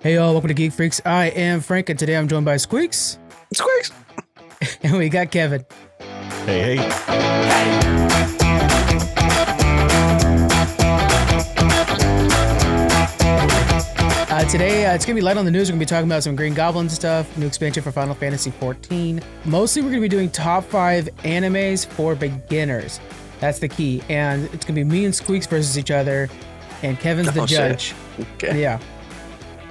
Hey y'all, welcome to Geek Freaks. I am Frank, and today I'm joined by Squeaks, Squeaks. and we got Kevin. Hey, hey. Uh, today uh, it's gonna be light on the news. We're gonna be talking about some Green Goblin stuff, new expansion for Final Fantasy XIV. Mostly, we're gonna be doing top five animes for beginners. That's the key, and it's gonna be me and Squeaks versus each other, and Kevin's the Oh, shit. judge. Okay. Yeah.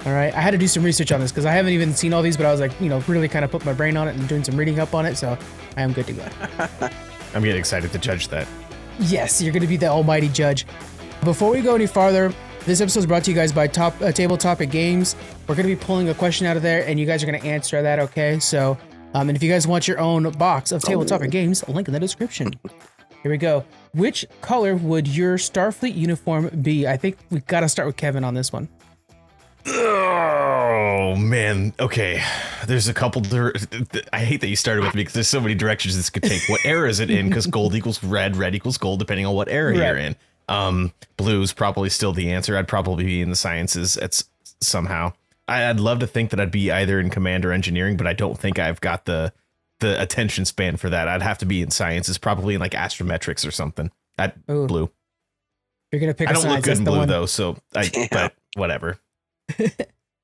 All right. I had to do some research on this because I haven't even seen all these, but I was like, you know, really kind of put my brain on it and doing some reading up on it. So I am good to go. I'm getting excited to judge that. Yes, you're going to be the almighty judge. Before we go any farther, this episode is brought to you guys by Top uh, Table Topic Games. We're going to be pulling a question out of there, and you guys are going to answer that. Okay. So, um, and if you guys want your own box of Table Topic Games, link in the description. Here we go. Which color would your Starfleet uniform be? I think we got to start with Kevin on this one. Oh man. Okay. There's a couple. Dir- I hate that you started with me because there's so many directions this could take. What era is it in? Because gold equals red, red equals gold, depending on what era you're in. Um, blue's probably still the answer. I'd probably be in the sciences. It's somehow. I- I'd love to think that I'd be either in command or engineering, but I don't think I've got the the attention span for that. I'd have to be in sciences, probably in like astrometrics or something. At Ooh. blue. You're going to pick I a don't look good in blue one. though, so I. Damn. But whatever.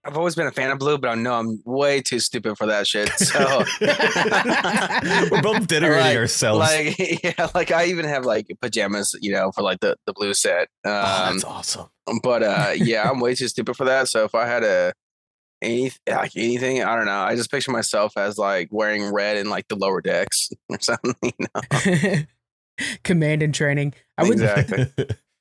I've always been a fan of blue, but I know I'm way too stupid for that shit. So We're both denigrating Like- ourselves. like yeah, like I even have like pajamas, you know, for like the, the blue set. oh, Um that's awesome. but uh yeah, I'm way too stupid for that. So if I had a any like anything, I don't know. I just picture myself as like wearing red in like the lower decks or something, you know. command and training. I would Exactly.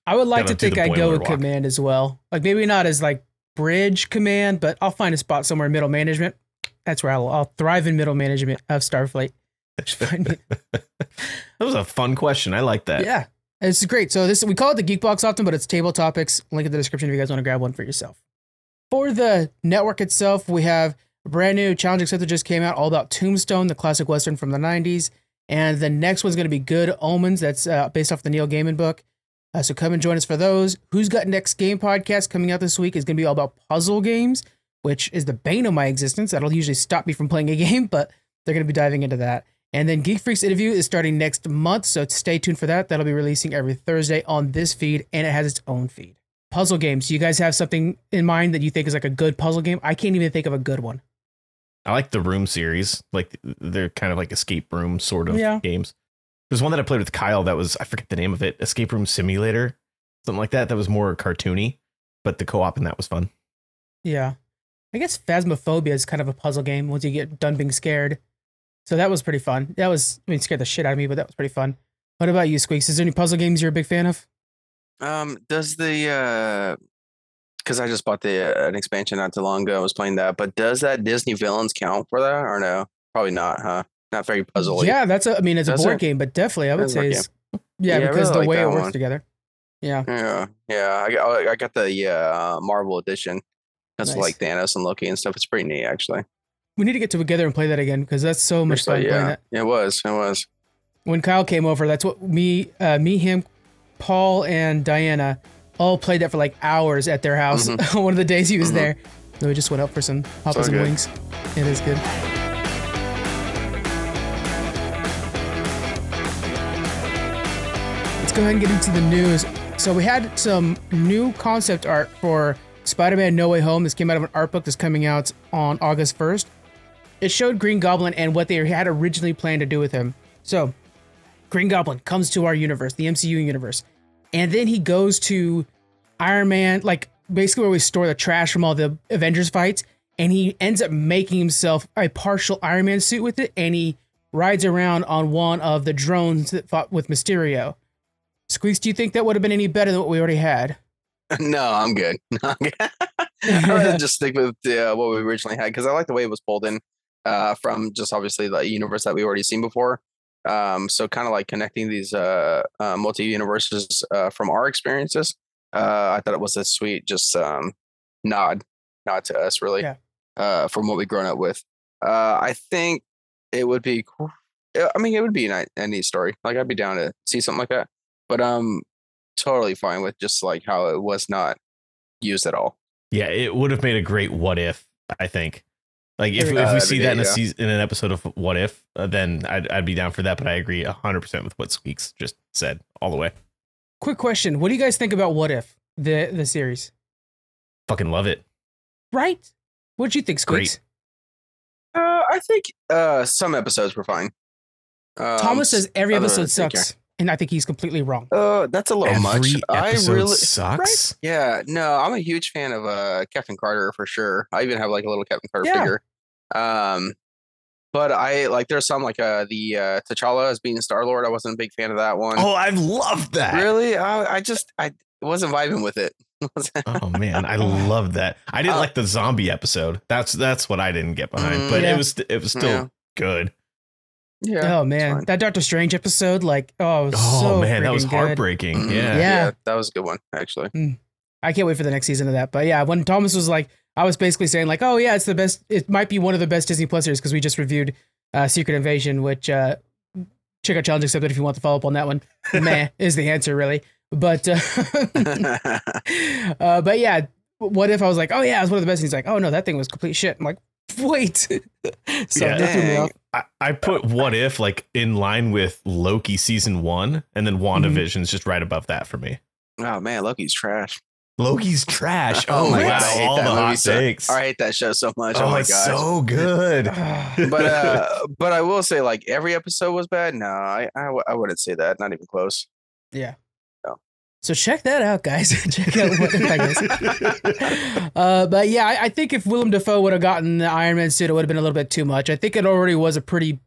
I would like Gotta think I'd go with walk. command as well. Like maybe not as like bridge command, but I'll find a spot somewhere in middle management. That's where I'll, I'll thrive in middle management of Starfleet. Just find me- that was a fun question. I like that. yeah, it's great. So this we call it the Geek Box often, but it's table topics. Link in the description if you guys want to grab one for yourself. For the network itself, we have a brand new challenge accepted just came out, all about Tombstone, the classic western from the '90s, and the next one's going to be Good Omens. That's uh, based off the Neil Gaiman book. Uh, so come and join us for those. Who's Got Next Game podcast coming out this week is going to be all about puzzle games, which is the bane of my existence. That'll usually stop me from playing a game, but they're going to be diving into that. And then Geek Freaks interview is starting next month, so stay tuned for that. That'll be releasing every Thursday on this feed, and it has its own feed. Puzzle games. Do you guys have something in mind that you think is like a good puzzle game? I can't even think of a good one. I like the room series. Like they're kind of like escape room sort of Yeah. games. There's one that I played with Kyle that was I forget the name of it. Escape Room Simulator, something like that. That was more cartoony, but the co-op in that was fun. Yeah. I guess Phasmophobia is kind of a puzzle game once you get done being scared. So that was pretty fun. That was, I mean, scared the shit out of me, but that was pretty fun. What about you, Squeaks? Is there any puzzle games you're a big fan of? Um, does the uh because I just bought the uh, an expansion not too long ago. I was playing that, but does that Disney Villains count for that or no? Probably not, huh? Not very puzzle. Yeah, that's a, I mean, it's a board it? game, but definitely I would say is, yeah, Yeah, because really the like way it works one. together. Yeah. yeah, yeah. I got I got the uh, Marvel edition. That's Nice. like Thanos and Loki and stuff. It's pretty neat, actually. We need to get together and play that again because that's so much But fun playing yeah, that. it was. It was. When Kyle came over, that's what me, uh, me, him, Paul, and Diana all played that for like hours at their house. One of the days he was Mhm. there. Then we just went out for some papas So and good. wings. It is good. Go ahead and get into the news. So we had some new concept art for Spider-Man No Way Home. This came out of an art book that's coming out on August 1st. It showed Green Goblin and what they had originally planned to do with him. So Green Goblin comes to our universe, the MCU universe, and then he goes to Iron Man, like basically where we store the trash from all the Avengers fights, and he ends up making himself a partial Iron Man suit with it, and he rides around on one of the drones that fought with Mysterio. Squeaks, do you think that would have been any better than what we already had? no, I'm good. I'm good. I'd rather just stick with uh, what we originally had because I like the way it was pulled in uh, from just obviously the universe that we already seen before. Um, so kind of like connecting these uh, uh, multi universes uh, from our experiences. Uh, I thought it was a sweet just um, nod, nod to us really Yeah. uh, from what we've grown up with. Uh, I think it would be. cool- I mean, it would be a neat story. Like I'd be down to see something like that. But um, totally fine with just like how it was not used at all. Yeah, it would have made a great what if. I think. Like if, Uh, if we see be that in a yeah. season in an episode of What If, uh, then I'd I'd be down for that. But I agree hundred percent with what Squeaks just said all the way. Quick question: What do you guys think about What If the the series? Fucking love it. Right? What'd you think, Squeaks? Uh, I think uh, some episodes were fine. Um, Thomas says every episode ones, I sucks, and I think he's completely wrong. Uh, that's a little much. Every I episode really, sucks. yeah, no, I'm a huge fan of uh Captain Carter for sure. I even have like a little Captain Carter Yeah. figure. Um, but I like there's some like uh the uh T'Challa as being Star Lord. I wasn't a big fan of that one. Oh, I love that. really? I, I just I wasn't vibing with it. Oh man, I love that. I didn't Uh, like the zombie episode. That's that's what I didn't get behind. Mm, but Yeah. it was it was still Yeah. good. Yeah. oh man, that Doctor Strange episode, like, oh, it was Oh so man, that was freaking good. heartbreaking. Mhm. Yeah. Yeah. that was a good one actually. I can't wait for the next season of that. But yeah, when Thomas was like, I was basically saying like, oh yeah, it's the best. It might be one of the best Disney Plus series because we just reviewed uh, Secret Invasion, which uh, check out challenge accepted if you want to follow up on that one. Meh is the answer really. But uh, uh, but yeah, what if I was like, oh yeah, it's one of the best? And he's like, oh no, that thing was complete shit. I'm like, wait. so Yeah. threw me off. I, I put what if like in line with Loki season one, and then wandavision is just right above that for me. oh man, Loki's trash. Loki's trash. Oh Oh, my my God, god, I hate all that the movie hot so- takes. I hate that show so much. oh, Oh, my it's gosh. so good. but uh, but I will say like every episode was bad. No, I I, w- I wouldn't say that. Not even close. yeah. So check that out, guys. check out what guess. Uh, but yeah, I, I think if Willem Dafoe would have gotten the Iron Man suit, it would have been a little bit too much. I think it already was a pretty,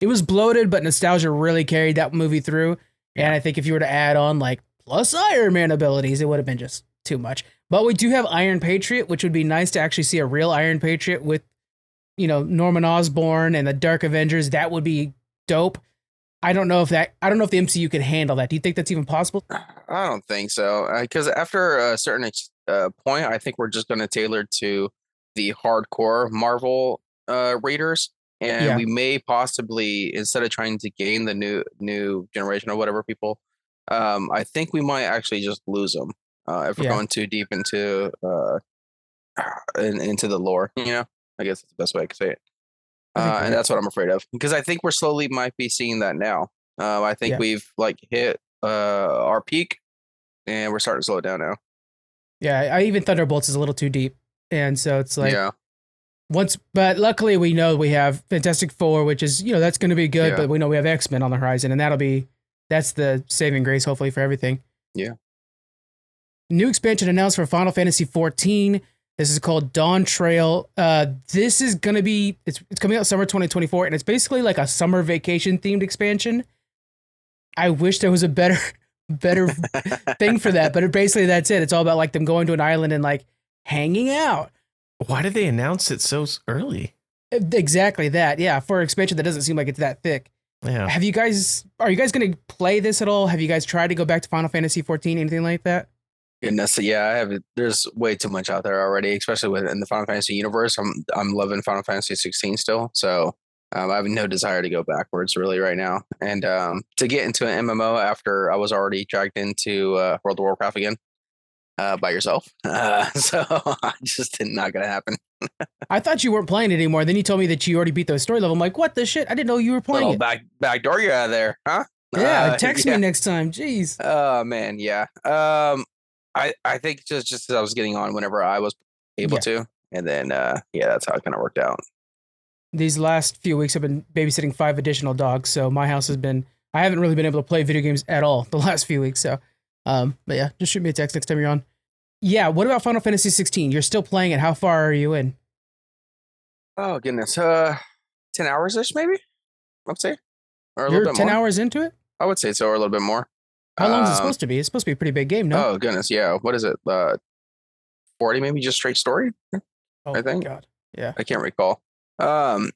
it was bloated, but nostalgia really carried that movie through. And I think if you were to add on like plus Iron Man abilities, it would have been just too much. But we do have Iron Patriot, which would be nice to actually see a real Iron Patriot with, you know, Norman Osborn and the Dark Avengers. That would be dope. I don't know if that, I don't know if the MCU could handle that. Do you think that's even possible? I don't think so. Because after a certain ex- uh, point, I think we're just going to tailor to the hardcore Marvel uh, readers, and Yeah. we may possibly instead of trying to gain the new new generation or whatever people, um, I think we might actually just lose them uh, if we're Yeah. going too deep into uh, in, into the lore. You know, I guess that's the best way I could say it. Uh, and that's what I'm afraid of because I think we're slowly might be seeing that now. Um, I think Yeah. we've like hit uh, our peak, and we're starting to slow it down now. Yeah, I even Thunderbolts is a little too deep. And so it's like, yeah, once but luckily we know we have fantastic four which is you know that's going to be good Yeah. but we know we have x-men on the horizon and that'll be that's the saving grace hopefully for everything Yeah. new expansion announced for final fantasy 14 this is called Dawntrail uh this is going to be it's, it's coming out summer 2024 and it's basically like a summer vacation themed expansion i wish there was a better better thing for that but basically that's it it's all about like them going to an island and like hanging out Why did they announce it so early? Exactly that. Yeah, for expansion that doesn't seem like it's that thick. Yeah. Have you guys are you guys going to play this at all? Have you guys tried to go back to Final Fantasy 14 anything like that? Goodness, yeah. I have. There's way too much out there already, especially within the Final Fantasy universe. I'm I'm loving Final Fantasy 16 still, so um, I have no desire to go backwards really right now. And um, to get into an MMO after I was already dragged into uh, World of Warcraft again uh, by yourself, uh, so I just did not gonna happen. I thought you weren't playing it anymore. Then you told me that you already beat those story level. I'm like, "What the shit? I didn't know you were playing Little it." back backdoor you out of there, huh? yeah, Uh, text yeah. me next time. Jeez. Oh man, yeah. Um, I I think just just as I was getting on whenever I was able Yeah. to, and then uh, yeah, that's how it kind of worked out. These last few weeks I've been babysitting five additional dogs, so my house has been I haven't really been able to play video games at all the last few weeks. So, um, but yeah, just shoot me a text next time you're on. Yeah, what about Final Fantasy 16? You're still playing it. How far are you in? Oh goodness, uh, ten hours ish maybe. I'd say, or a You're little bit 10 more. hours into it? I would say so, or a little bit more. How long is it Um, supposed to be? It's supposed to be a pretty big game, no? Oh goodness, yeah. What is it? Uh, forty maybe, just straight story. Oh, I think- God. Yeah. I can't recall. Um,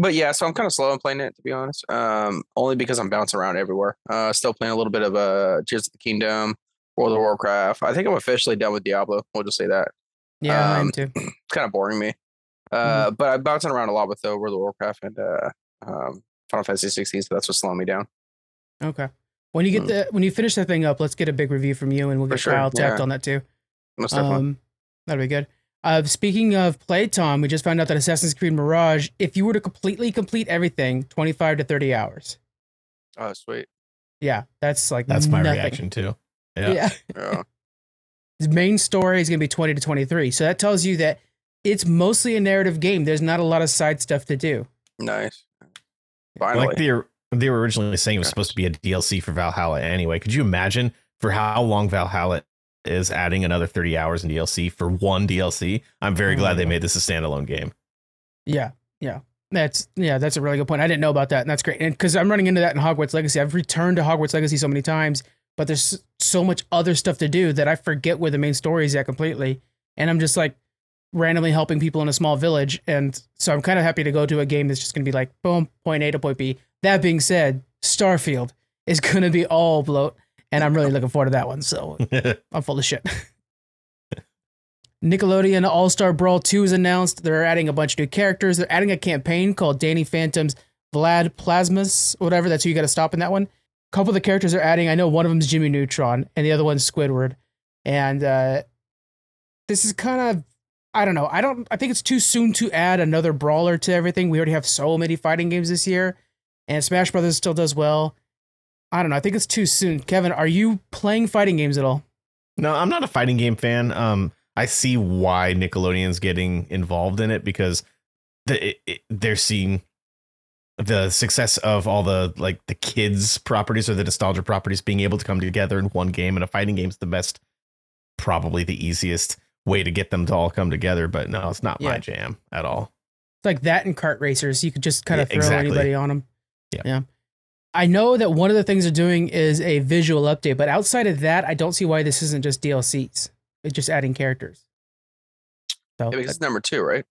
but yeah, so I'm kind of slow in playing it to be honest. Um, only because I'm bouncing around everywhere. Uh, still playing a little bit of uh, Tears of the Kingdom, World of Warcraft. I think I'm officially done with Diablo. We'll just say that. Yeah, Um, too. It's kind of boring me. Uh, but I'm bouncing around a lot with uh, World of Warcraft and uh, um, Final Fantasy 16, so that's what's slowing me down. Okay. When you get Mm. the when you finish that thing up, let's get a big review from you, and we'll For get sure, Kyle tapped yeah. on that too. Most. Um, that'll be good. Uh, speaking of play playtime, we just found out that Assassin's Creed Mirage, if you were to completely complete everything, 25 to 30 hours. Oh, sweet. Yeah, that's like That's my reaction too. Yeah. Yeah. Yeah. The main story is going to be 20 to 23. So that tells you that it's mostly a narrative game. There's not a lot of side stuff to do. nice. Finally. Like they they were originally saying it was supposed to be a DLC for Valhalla anyway. Could you imagine for how long Valhalla is adding another 30 hours in DLC for one DLC? I'm very glad they mm. made this a standalone game. Yeah, yeah. That's yeah, that's a really good point. I didn't know about that, and that's great. And because I'm running into that in Hogwarts Legacy, I've returned to Hogwarts Legacy so many times, but there's so much other stuff to do that I forget where the main story is at completely, and I'm just like randomly helping people in a small village, and so I'm kind of happy to go to a game that's just gonna be like boom, point A to point B. That being said, Starfield is gonna be all bloat, and I'm really looking forward to that one. So I'm full of shit. Nickelodeon All Star Brawl 2 is announced. They're adding a bunch of new characters. They're adding a campaign called Danny Phantom's Vlad Plasmius, whatever. That's who you got to stop in that one. A couple of the characters are adding. I know one of them is Jimmy Neutron, and the other one's Squidward. And uh, this is kind of, I don't know. I don't. I think it's too soon to add another brawler to everything. We already have so many fighting games this year, and Smash Brothers still does well. I don't know. I think it's too soon. Kevin, are you playing fighting games at all? No, I'm not a fighting game fan. Um, I see why Nickelodeon's getting involved in it because the, it, it- they're seeing the success of all the like the kids properties or the nostalgia properties being able to come together in one game and a fighting game's the best probably the easiest way to get them to all come together but no it's not my jam at all It's like that and kart racers. You could just kind of Yeah, throw exactly. anybody on them. Yeah. Yeah. I know that one of the things they're doing is a visual update, but outside of that, I don't see why this isn't just DLCs. It's just adding characters. So Yeah, it's number two, right?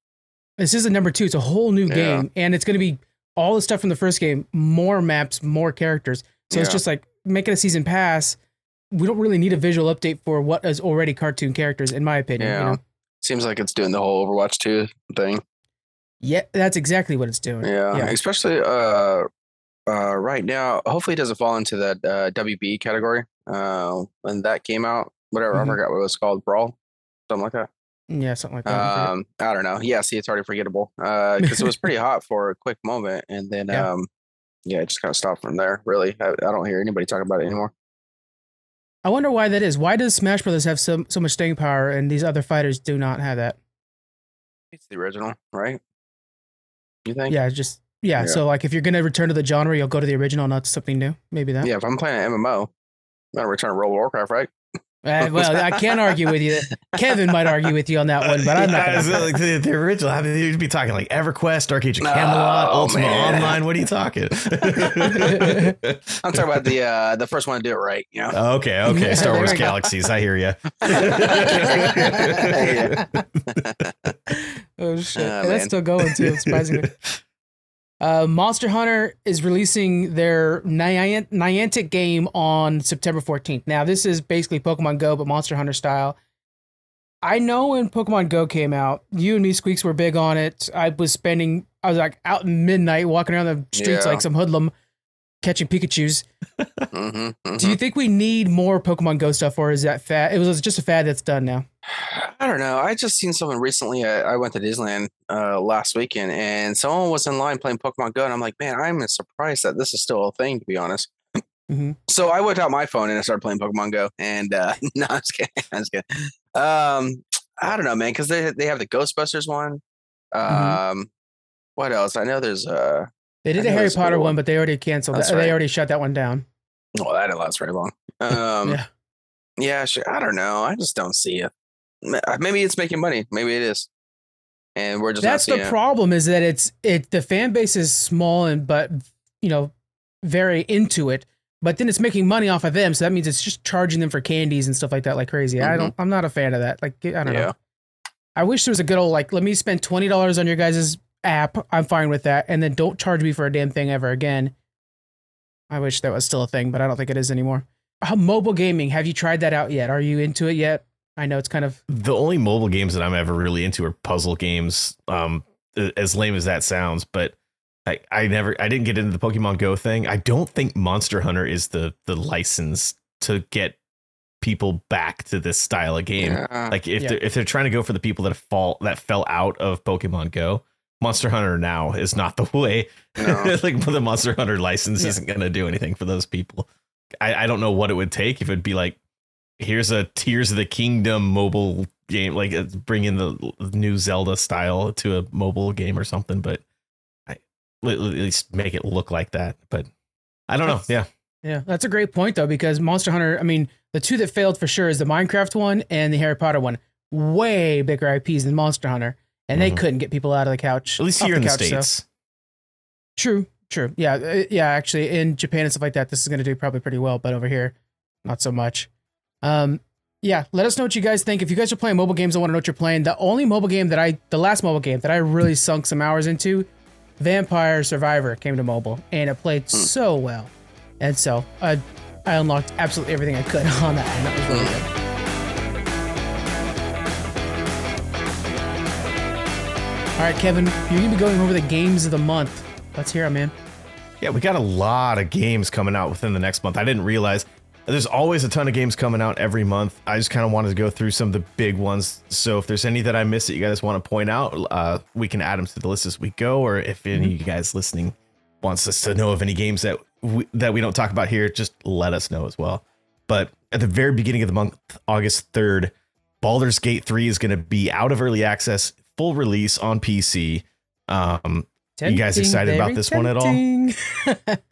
this is a number two. It's a whole new Yeah. game, and it's going to be all the stuff from the first game, more maps, more characters. So it's just like making a season pass. We don't really need a visual update for what is already cartoon characters, in my opinion. You Yeah. know? Seems like it's doing the whole Overwatch 2 thing. Yeah, that's exactly what it's doing. Yeah. Yeah. Especially uh uh right now. Hopefully it doesn't fall into that uh WB category. Uh when that came out. Whatever, Mhm. I forgot what it was called. Brawl. Something like that. Yeah, something like that. Um, I don't know. Yeah, see, it's already forgettable. Uh, because it was pretty hot for a quick moment, and then Yeah. um, yeah, it just kind of stopped from there. Really, I, I don't hear anybody talk about it anymore. I wonder why that is. Why does Smash Brothers have so so much staying power and these other fighters do not have that? It's the original, right? You think? Yeah, just yeah, Yeah. So like, if you're gonna return to the genre, you'll go to the original, not something new. Maybe that. Yeah. If I'm playing an MMO, I'm gonna return to World of Warcraft, right? Uh, well, I can't argue with you. Kevin might argue with you on that one, but I'm not. Yeah, Gonna. like the, the original I mean, you'd be talking like EverQuest Dark Age of Camelot Oh, Ultima man. Online what are you talking I'm talking about the uh the first one to do it right. You know. okay okay Star Wars. Galaxies I hear you oh shit! And that's man. still going too, surprisingly. Uh, Monster Hunter is releasing their Niant- Niantic game on September 14th. Now, this is basically Pokemon Go, but Monster Hunter style. I know when Pokemon Go came out, you and me, Squeaks, were big on it. I was spending, I was like out in midnight walking around the streets Yeah. like some hoodlum catching Pikachus. Mm-hmm, Do you think we need more Pokemon Go stuff, or is that fad? It was just a fad that's done now. I don't know. I just seen someone recently. I, I went to Disneyland uh, last weekend, and someone was in line playing Pokemon Go, and I'm like, man, I'm surprised that this is still a thing. To be honest. Mhm. So I whipped out my phone and I started playing Pokemon Go, and uh, no, I'm just kidding. I'm just kidding. Um, I don't know, man, because they they have the Ghostbusters one. Um, Mhm. what else? I know there's uh, They did I a Harry it's a good Potter one, but they already canceled. That. They already shut that one down. well, that didn't last very long. Um, Yeah. yeah, sure. I don't know. I just don't see it. Maybe it's making money. Maybe it is, and we're just That's the it. problem. Is that it's it the fan base is small and but you know very into it, but then it's making money off of them. So that means it's just charging them for candies and stuff like that like crazy. I Mhm. don't. I'm not a fan of that. Like I don't Yeah. know. I wish there was a good old like let me spend twenty dollars on your guys' app. I'm fine with that, and then don't charge me for a damn thing ever again. I wish that was still a thing, but I don't think it is anymore. How mobile gaming? Have you tried that out yet? Are you into it yet? I know it's kind of the only mobile games that I'm ever really into are puzzle games. Um, as lame as that sounds, but I, I never, I didn't get into the Pokemon Go thing. I don't think Monster Hunter is the the license to get people back to this style of game. Yeah. Like if Yeah. they're if they're trying to go for the people that fall that fell out of Pokemon Go, Monster Hunter now is not the way. No. like the Monster Hunter license Yeah. isn't gonna do anything for those people. I, I don't know what it would take if it'd be like, here's a Tears of the Kingdom mobile game, like uh, bring in the new Zelda style to a mobile game or something, but I, at least make it look like that. But I don't know. Yeah, Yeah, that's a great point though, because Monster Hunter. I mean, the two that failed for sure is the Minecraft one and the Harry Potter one. Way bigger IPs than Monster Hunter, and they Mhm. couldn't get people out of the couch. at least here in the couch, so- states. True, true. Yeah, uh, yeah. Actually, in Japan and stuff like that, this is going to do probably pretty well, but over here, not so much. Um, yeah. Let us know what you guys think. If you guys are playing mobile games, I want to know what you're playing. The only mobile game that I, the last mobile game that I really sunk some hours into, Vampire Survivor, came to mobile, and it played so well, and so I, I unlocked absolutely everything I could on that, and that was really good. All right, Kevin, you're gonna be going over the games of the month. Let's hear it, man. Yeah, we got a lot of games coming out within the next month. I didn't realize there's always a ton of games coming out every month. I just kind of wanted to go through some of the big ones. So if there's any that I missed that you guys want to point out, uh, we can add them to the list as we go. Or if any of you guys listening wants us to know of any games that we, that we don't talk about here, just let us know as well. But at the very beginning of the month, August 3rd, Baldur's Gate 3 is going to be out of early access, full release on PC. Um, You guys excited about very this one at all?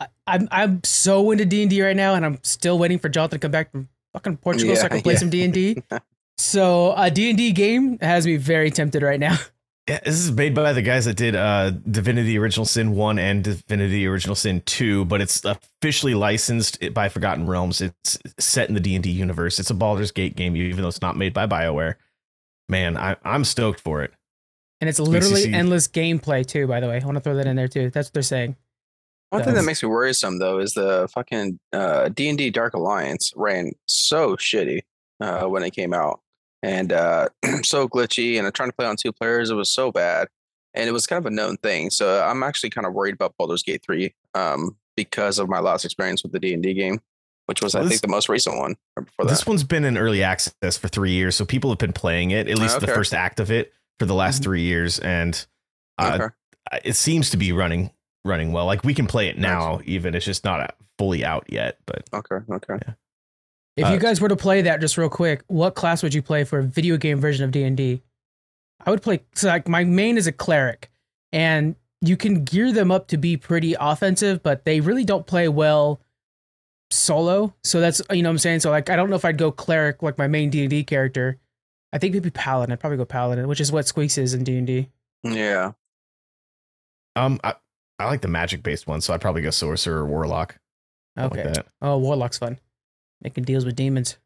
I- I'm I'm so into D and D right now, and I'm still waiting for Jonathan to come back from fucking Portugal so I can play yeah. some D and D. So a D and D game has me very tempted right now. Yeah, this is made by the guys that did uh, Divinity Original Sin 1 and Divinity Original Sin 2, but it's officially licensed by Forgotten Realms. It's set in the D&D universe. It's a Baldur's Gate game, even though it's not made by BioWare. Man, I, I'm stoked for it. And it's literally see. endless gameplay too. By the way, I want to throw that in there too. That's what they're saying. One thing that makes me worrisome though is the fucking uh, D and D Dark Alliance ran so shitty uh, when it came out, and uh, so glitchy. And trying to play on two players, it was so bad, and it was kind of a known thing. So I'm actually kind of worried about Baldur's Gate three um, because of my last experience with the D and D game, which was Well, I this- think the most recent one before that. This one's been in early access for three years, so people have been playing it, at least the Okay. first act of it, for the last Mhm. three years. And uh, Okay. it seems to be running running well. Like we can play it now, even. It's just not uh, fully out yet, but okay, okay. If Uh, you guys were to play that, just real quick, what class would you play for a video game version of D and D? I would play. So like my main is a cleric, and you can gear them up to be pretty offensive, but they really don't play well solo. So that's you know what I'm saying. So like I don't know if I'd go cleric like my main D and D character. I think maybe paladin. I'd probably go paladin, which is what Squeaks is in D and D. Yeah. um, I, I like the magic based one, so I'd probably go sorcerer or warlock. something Okay. Like that. Oh, warlock's fun. Making deals with demons.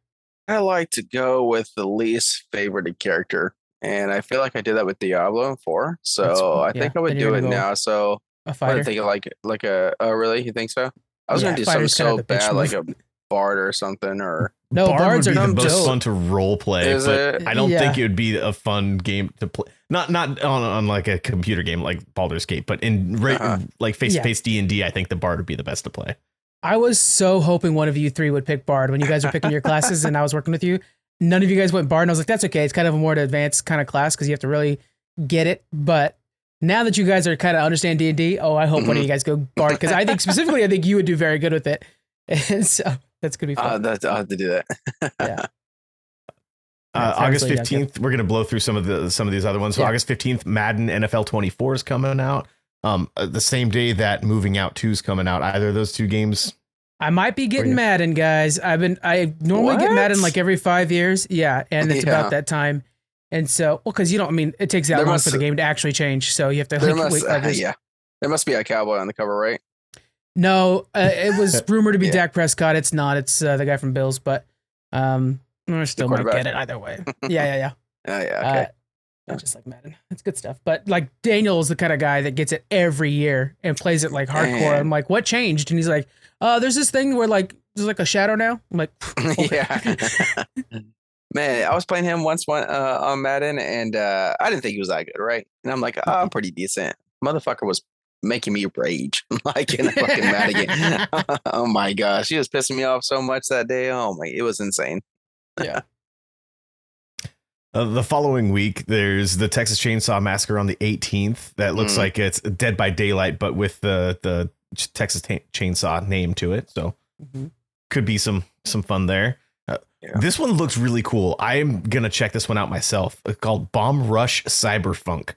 I like to go with the least favorite character, and I feel like I did that with Diablo 4. So That's- I yeah, think I would then do it go now. So A I'm fighter. thinking like like a oh really? You think so? I was Yeah, gonna do something fighter's kinda so bad like a bard or something or No, Bard bards would are be the most dope. fun to role play, Is but it? I don't Yeah. think it would be a fun game to play. Not not on, on like a computer game like Baldur's Gate, but in re- Uh-huh. like face to face D and D, I think the Bard would be the best to play. I was so hoping one of you three would pick Bard when you guys were picking your classes and I was working with you. None of you guys went Bard, and I was like, that's okay. It's kind of a more advanced kind of class because you have to really get it. But now that you guys are kind of understand D and D, oh, I hope one of you guys go Bard because I think specifically, I think you would do very good with it. And so that's gonna be uh, fun. I'll have to do that. yeah. Uh, August seriously, yeah, fifteenth, we're gonna blow through some of the some of these other ones. So Yeah. August fifteenth, Madden NFL twenty four is coming out. Um, uh, the same day that Moving Out two is coming out. Either of those two games. I might be getting? Madden, guys. I've been I normally get Madden like every five years. Yeah, and it's Yeah. about that time. And so, well, because you don't, I mean, it takes that There long must- for the game to actually change. So you have to There like, must wait five years. yeah. There must be a cowboy on the cover, right? No, uh, it was rumored to be Yeah. Dak Prescott. It's not. It's uh, the guy from Bills, but um, I still might quarterback. get it either way. Yeah, yeah, yeah. Oh yeah, Uh, okay. I just like Madden. It's good stuff. But like Daniel is the kind of guy that gets it every year and plays it like hardcore. Man. I'm like, what changed? And he's like, uh, there's this thing where like there's like a shadow now. I'm like, okay. yeah. Man, I was playing him once one uh, on Madden, and uh, I didn't think he was that good, right? And I'm like, oh, I'm pretty decent. Motherfucker was making me rage, like in a fucking Madigan. oh my gosh, he was pissing me off so much that day. Oh my, it was insane. Yeah. Uh, the following week, there's the Texas Chainsaw Massacre on the 18th. That looks Mm. like it's Dead by Daylight, but with the the Texas Ta- Chainsaw name to it. So Mhm. could be some some fun there. Uh, Yeah. This one looks really cool. I'm gonna check this one out myself. It's called Bomb Rush Cyberfunk.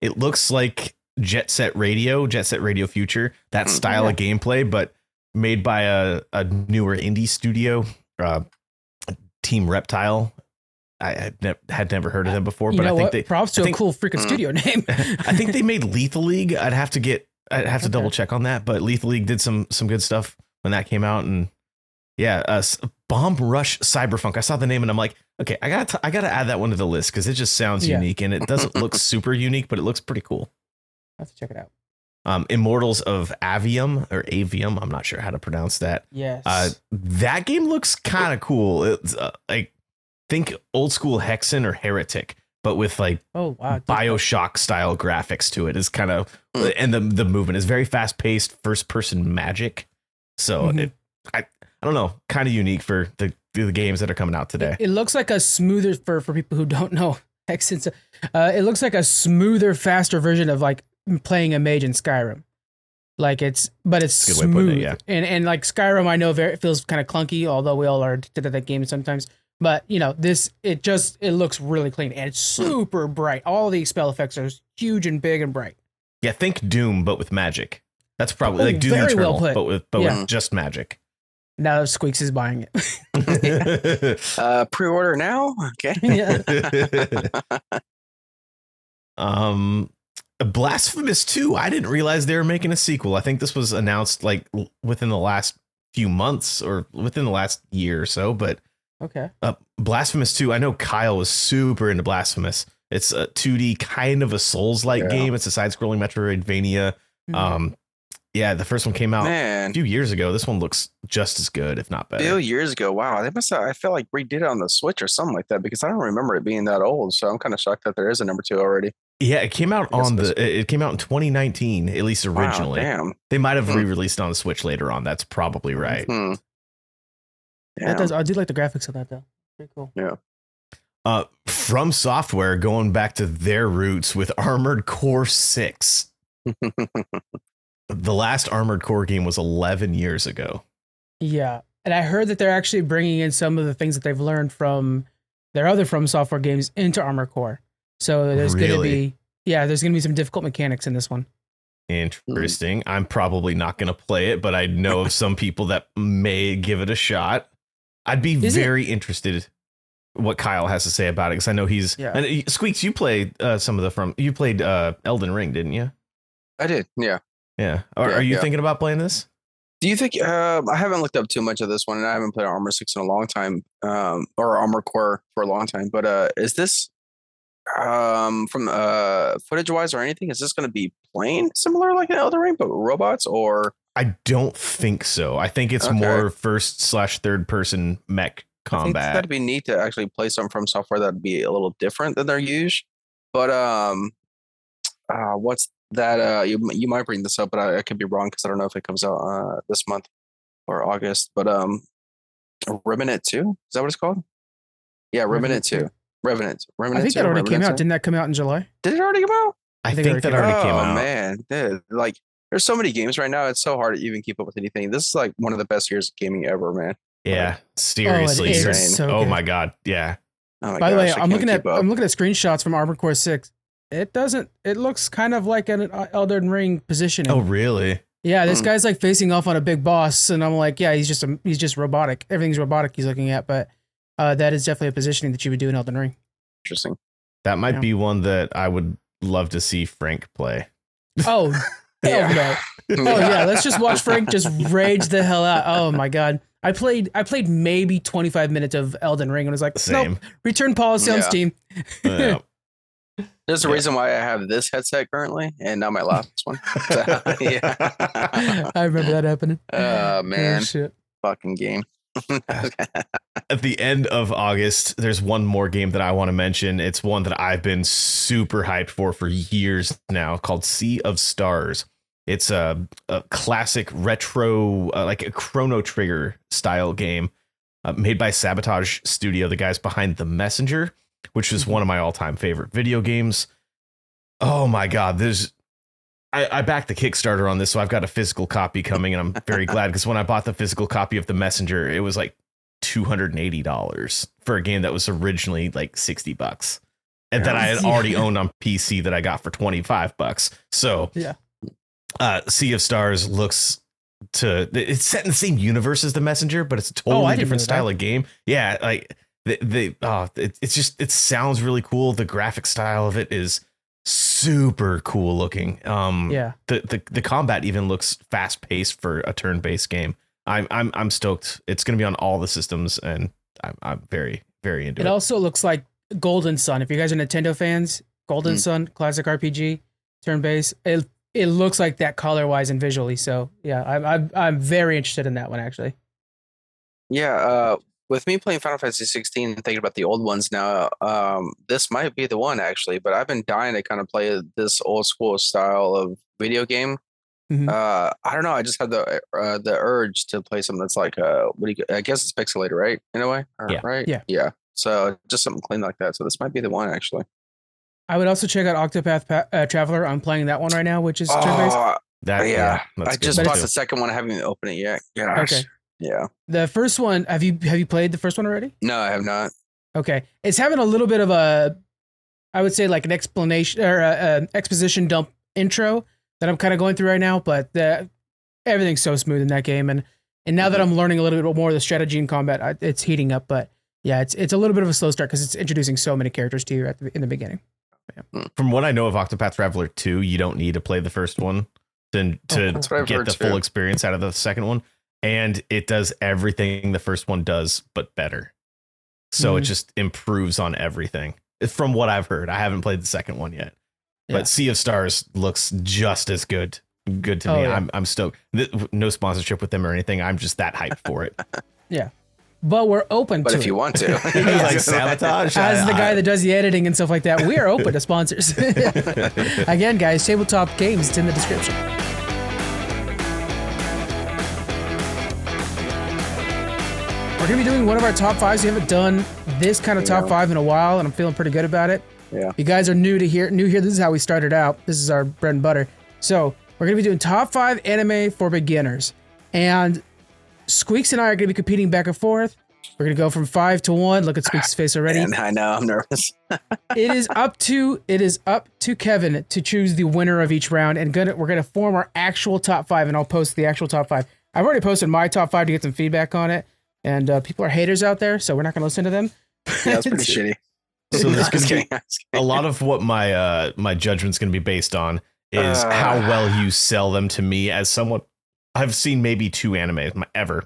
It looks like Jet Set Radio, Jet Set Radio Future, that Mm, style of gameplay, but made by a, a newer indie studio, uh, Team Reptile. I had, ne- had never heard of them before, You but I think what? they Props to I a think- cool freaking Mm. studio name. I think they made Lethal League. I'd have to get I'd have to Okay. double check on that, but Lethal League did some some good stuff when that came out and yeah, uh, Bomb Rush Cyberfunk. I saw the name and I'm like, okay, I got I got to add that one to the list cuz it just sounds Yeah. unique and it doesn't look super unique, but it looks pretty cool. I have to check it out. Um Immortals of Aveum or Aveum, I'm not sure how to pronounce that. Yes. Uh that game looks kind of cool. It's uh, like think old school Hexen or Heretic, but with like oh wow. Bioshock style graphics to it is kind of Mm. and the the movement is very fast paced first person magic. So Mhm. it, I I don't know, kind of unique for the the games that are coming out today. It looks like a smoother for for people who don't know Hexen. Uh, it looks like a smoother, faster version of like playing a mage in Skyrim. Like it's, but it's Good way of putting smooth. it, yeah. And and like Skyrim, I know very, it feels kind of clunky, although we all are addicted to that game sometimes. But you know, this it just it looks really clean and it's super bright. All the spell effects are huge and big and bright. Yeah, think Doom but with magic. That's probably Oh, like Doom well Eternal, put. but with but Yeah. with just magic. Now Squeaks is buying it. Uh, pre-order now. Okay. yeah. um Blasphemous 2. I didn't realize they were making a sequel. I think this was announced like within the last few months or within the last year or so, but Okay. uh, Blasphemous 2. I know Kyle was super into Blasphemous. It's a 2D kind of a Souls-like Yeah. game. It's a side-scrolling Metroidvania. Mhm. Um yeah, the first one came out a few years ago. This one looks just as good, if not better. a few years ago. Wow, they must have. I feel like redid it on the Switch or something like that because I don't remember it being that old. So I'm kind of shocked that there is a number two already. Yeah, it came out on that's- the. It came out in 2019, at least Wow, originally. damn. they might have Hmm. re-released on the Switch later on. That's probably right. Hmm. that Damn. does. I do like the graphics of that though. Pretty cool. Yeah. Uh, from Software going back to their roots with Armored Core Six. The last Armored Core game was 11 years ago. Yeah. And I heard that they're actually bringing in some of the things that they've learned from their other From Software games into Armored Core. So there's going to be, yeah, there's going to be some difficult mechanics in this one. Interesting. I'm probably not going to play it, but I know of some people that may give it a shot. I'd be Is it- very interested what Kyle has to say about it because I know he's. Yeah. And uh, Squeaks, you played uh, some of the from. You played uh, Elden Ring, didn't you? I did. Yeah. Yeah. Are, Yeah, are you yeah. thinking about playing this? Do you think? Uh, I haven't looked up too much of this one, and I haven't played Armor Six in a long time, um, or Armor Core for a long time. But uh, is this, um, from uh, footage wise or anything? Is this going to be plain similar like an Elden Ring, but robots? Or I don't think so. I think it's Okay. more first slash third person mech I think combat. that'd be neat to actually play something from software that'd be a little different than their use. But um, uh, what's that? Uh, you you might bring this up, but I, I could be wrong because I don't know if it comes out uh this month or August. But um, Revenant Two is that what it's called? Yeah, Revenant Revenant Two. 2. Revenant. Revenant I think 2, that already came Revenant out. 2? Didn't that come out in July? Did it already come out? I think think it that already already came oh man, dude, like there's so many games right now. It's so hard to even keep up with anything. This is like one of the best years of gaming ever, man. Yeah, seriously. is you're- so oh my god, yeah. Oh my By the way, I I'm looking at up. I'm looking at screenshots from Armored Core Six. It doesn't. It looks kind of like an uh, Elden Ring positioning. Oh really? Yeah, this Mm. guy's like facing off on a big boss, and I'm like, yeah, he's just a, he's just robotic. Everything's robotic he's looking at, but uh, that is definitely a positioning that you would do in Elden Ring. Interesting. That might Yeah. be one that I would love to see Frank play. Oh, hell no. Oh yeah, let's just watch Frank just rage the hell out. Oh my god. I played I played maybe 25 minutes of Elden Ring and was like, Same. nope, return policy on Steam. Yeah. There's a Yeah. reason why I have this headset currently and not my last one. yeah. I remember that happening. Oh man, Oh, shit. fucking game. At the end of August, there's one more game that I want to mention. It's one that I've been super hyped for for years now called Sea of Stars. It's a, a classic retro, uh, like a Chrono Trigger style game uh, made by Sabotage Studio, the guys behind The Messenger, which is one of my all time favorite video games. Oh my God, there's. I, I backed the Kickstarter on this, so I've got a physical copy coming, and I'm very glad because when I bought the physical copy of The Messenger, it was like $280 for a game that was originally like 60 bucks and that I had already owned on PC that I got for 25 bucks. So, Yeah. Uh, sea of Stars looks to it's set in the same universe as The Messenger, but it's a Oh, totally didn't different style of game. Yeah, like they, they oh, it, it's just it sounds really cool. The graphic style of it is super cool looking. Um, Yeah. the the the combat even looks fast paced for a turn based game. I'm I'm I'm stoked. It's going to be on all the systems, and I'm I'm very very into It it. also looks like Golden Sun. If you guys are Nintendo fans, Golden Mm. Sun, classic RPG, turn based. It it looks like that color wise and visually. So yeah, I'm I'm I'm very interested in that one actually. Yeah, uh, with me playing Final Fantasy 16 and thinking about the old ones now, um, this might be the one actually. But I've been dying to kind of play this old school style of video game. Mhm. Uh, I don't know. I just had the uh, the urge to play something that's like uh, what do you? I guess it's pixelated, right? In a way, Or- Yeah. Right. Yeah. Yeah. So just something clean like that. So this might be the one actually. I would also check out Octopath pa- uh, Traveler. I'm playing that one right now, which is turn based. Oh, that yeah. that's I good just bought the second one. I haven't even opened it yet. Gosh. Okay. Yeah. The first one, have you have you played the first one already? No, I have not. Okay, it's having a little bit of a, I would say like an explanation or a, a exposition dump intro that I'm kind of going through right now. But the everything's so smooth in that game, and and now that mm-hmm. I'm learning a little bit more of the strategy and combat, I, it's heating up. But yeah, it's it's a little bit of a slow start because it's introducing so many characters to you at the, in the beginning. Hmm. From what I know of Octopath Traveler 2, you don't need to play the first one to, to oh, That's what get heard the full experience out of the second one. And it does everything the first one does, but better. So it Mhm. just improves on everything. From what I've heard, I haven't played the second one yet. Yeah. But Sea of Stars looks just as good. Good to Oh, me. yeah. I'm I'm stoked. No sponsorship with them or anything. I'm just that hyped for it. Yeah but we're open But to if it. you want to, like sabotage. As the I- guy that does the editing and stuff like that, we are open to sponsors. Again, guys, tabletop games, it's in the description. We're gonna be doing one of our top fives. We haven't done this kind of top five in a while, and I'm feeling pretty good about it. Yeah. You guys are new to here, new here, this is how we started out. This is our bread and butter. So we're gonna be doing top five anime for beginners, and Squeaks and I are gonna be competing back and forth. We're gonna go from five to one. Look at Squeaks' face already and I know I'm nervous. it is up to it is up to Kevin to choose the winner of each round, and gonna we're gonna form our actual top five, and I'll post the actual top five. I've already posted my top five to get some feedback on it, and uh, people are haters out there, so we're not gonna listen to them. Yeah, it's pretty shitty. So there's gonna be kidding. I'm just a lot of what my uh my judgment's going to be based on is Uh. how well you sell them to me as someone I've seen maybe two animes my- ever.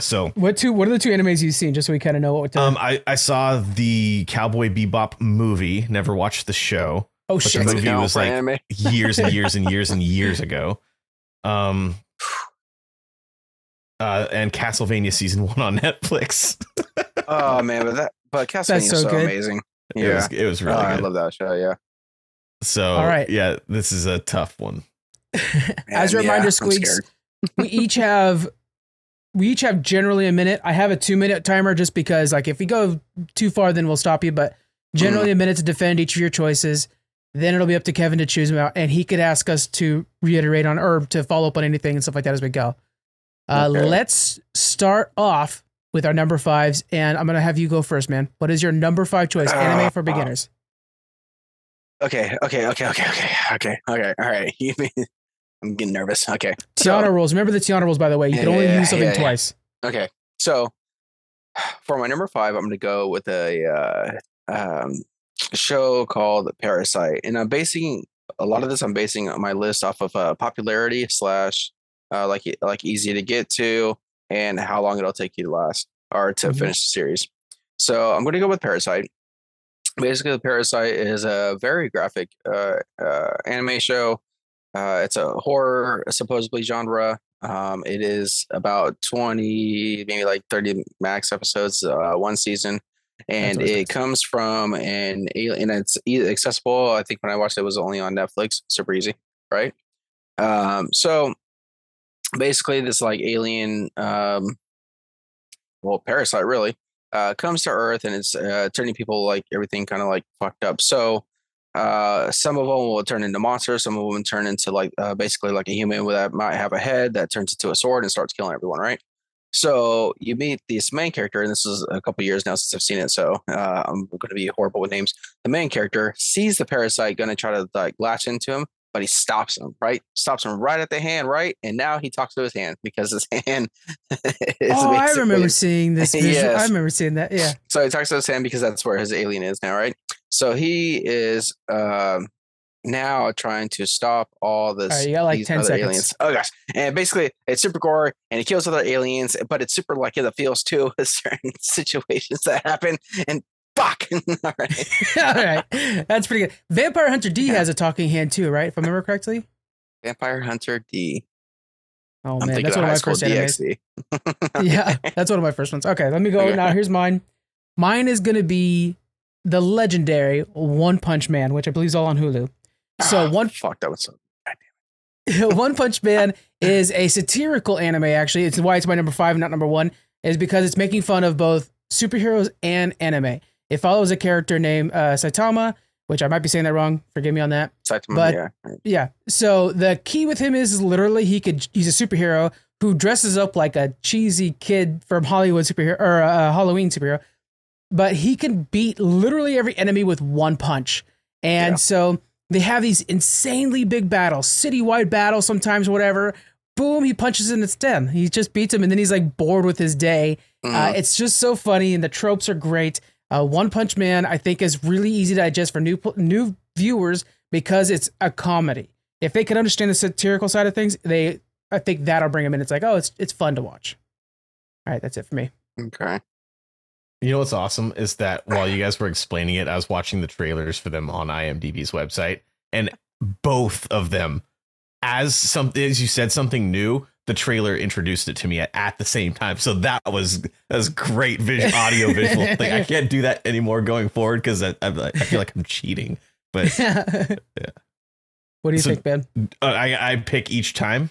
So What two? What are the two animes you've seen, just so we kind of know what to? um I I saw the Cowboy Bebop movie, never watched the show oh but the shit! movie was for like- anime. years and years and years and years ago. Um uh and Castlevania season 1 on Netflix. Oh man, but that but Castlevania is so so, good. amazing. It Yeah, was it was Oh, really I love that show. Yeah. So All right. yeah, this is a tough one. As a reminder, yeah, Squeaks, we each have we each have generally a minute. I have a two minute timer just because like if we go too far, then we'll stop you. But generally a minute to defend each of your choices. Then it'll be up to Kevin to choose them out, and he could ask us to reiterate on or to follow up on anything and stuff like that as we go. Uh, Okay. Let's start off with our number fives, and I'm gonna have you go first, man. What is your number five choice? Anime for Uh, beginners. Okay, okay, okay, okay, okay, okay, okay. All right. I'm getting nervous. Okay. Tiana rules. Remember the Tiana rules, by the way. You can only Yeah, use something yeah, yeah. twice. Okay. So for my number five, I'm gonna go with a uh, um, show called Parasyte, and I'm basing a lot of this. I'm basing my list off of uh, popularity slash uh, like like easy to get to, and how long it'll take you to last or to Mhm. finish the series. So I'm gonna go with Parasyte. Basically, the Parasyte is a very graphic uh, uh, anime show. Uh, it's a horror supposedly genre. Um, it is about 20, maybe like 30 max episodes, uh, one season. And it nice. comes from an alien, and it's accessible. I think when I watched it, it was only on Netflix, super easy, right? Um, so basically, this like alien, um, well, parasite really, uh, comes to Earth and it's uh, turning people like everything kind of like fucked up. So uh, some of them will turn into monsters. Some of them turn into like uh, basically like a human that might have a head that turns into a sword and starts killing everyone. Right. So you meet this main character, and this is a couple years now since I've seen it. So uh, I'm going to be horrible with names. The main character sees the parasite going to try to like latch into him, but he stops him. Right, stops him right at the hand. Right, and now he talks to his hand because his hand. oh, I remember seeing this. Yes. I remember seeing that. Yeah. So he talks to his hand because that's where his alien is now. Right. So he is. Um, now trying to stop all this. All right, you got like 10 seconds. Aliens. Oh gosh. And basically it's super gore and he kills other aliens, but it's super like it feels too with certain situations that happen. And fuck. all right. all right. That's pretty good. Vampire Hunter D yeah. has a talking hand too, right? If I remember correctly. Vampire Hunter D. Oh man, that's one of my first animes. yeah, that's one of my first ones. Okay, let me go okay. now. Here's mine. Mine is gonna be the legendary One Punch Man, which I believe is all on Hulu. So oh, one fuck that was so. one Punch Man is a satirical anime. Actually, it's why it's my number five, not number one, is because it's making fun of both superheroes and anime. It follows a character named uh, Saitama, which I might be saying that wrong. Forgive me on that. Saitama, but yeah. yeah. So the key with him is, literally he could he's a superhero who dresses up like a cheesy kid from Hollywood superhero or a Halloween superhero, but he can beat literally every enemy with one punch. And yeah. so they have these insanely big battles, citywide battles, sometimes whatever. Boom, he punches in its den. He just beats him, and then he's like bored with his day. Uh, mm-hmm. Uh, it's just so funny, and the tropes are great. Uh, One Punch Man, I think, is really easy to digest for new new viewers because it's a comedy. If they can understand the satirical side of things, they I think that'll bring them in. It's like, oh, it's it's fun to watch. All right, that's it for me. Okay. You know what's awesome is that while you guys were explaining it, I was watching the trailers for them on IMDb's website, and both of them, as something as you said something new, the trailer introduced it to me at, at the same time. So that was that was great visual audio visual thing. I can't do that anymore going forward because I, I, I feel like I'm cheating. But yeah. What do you so, think, Ben? Uh, I I pick each time.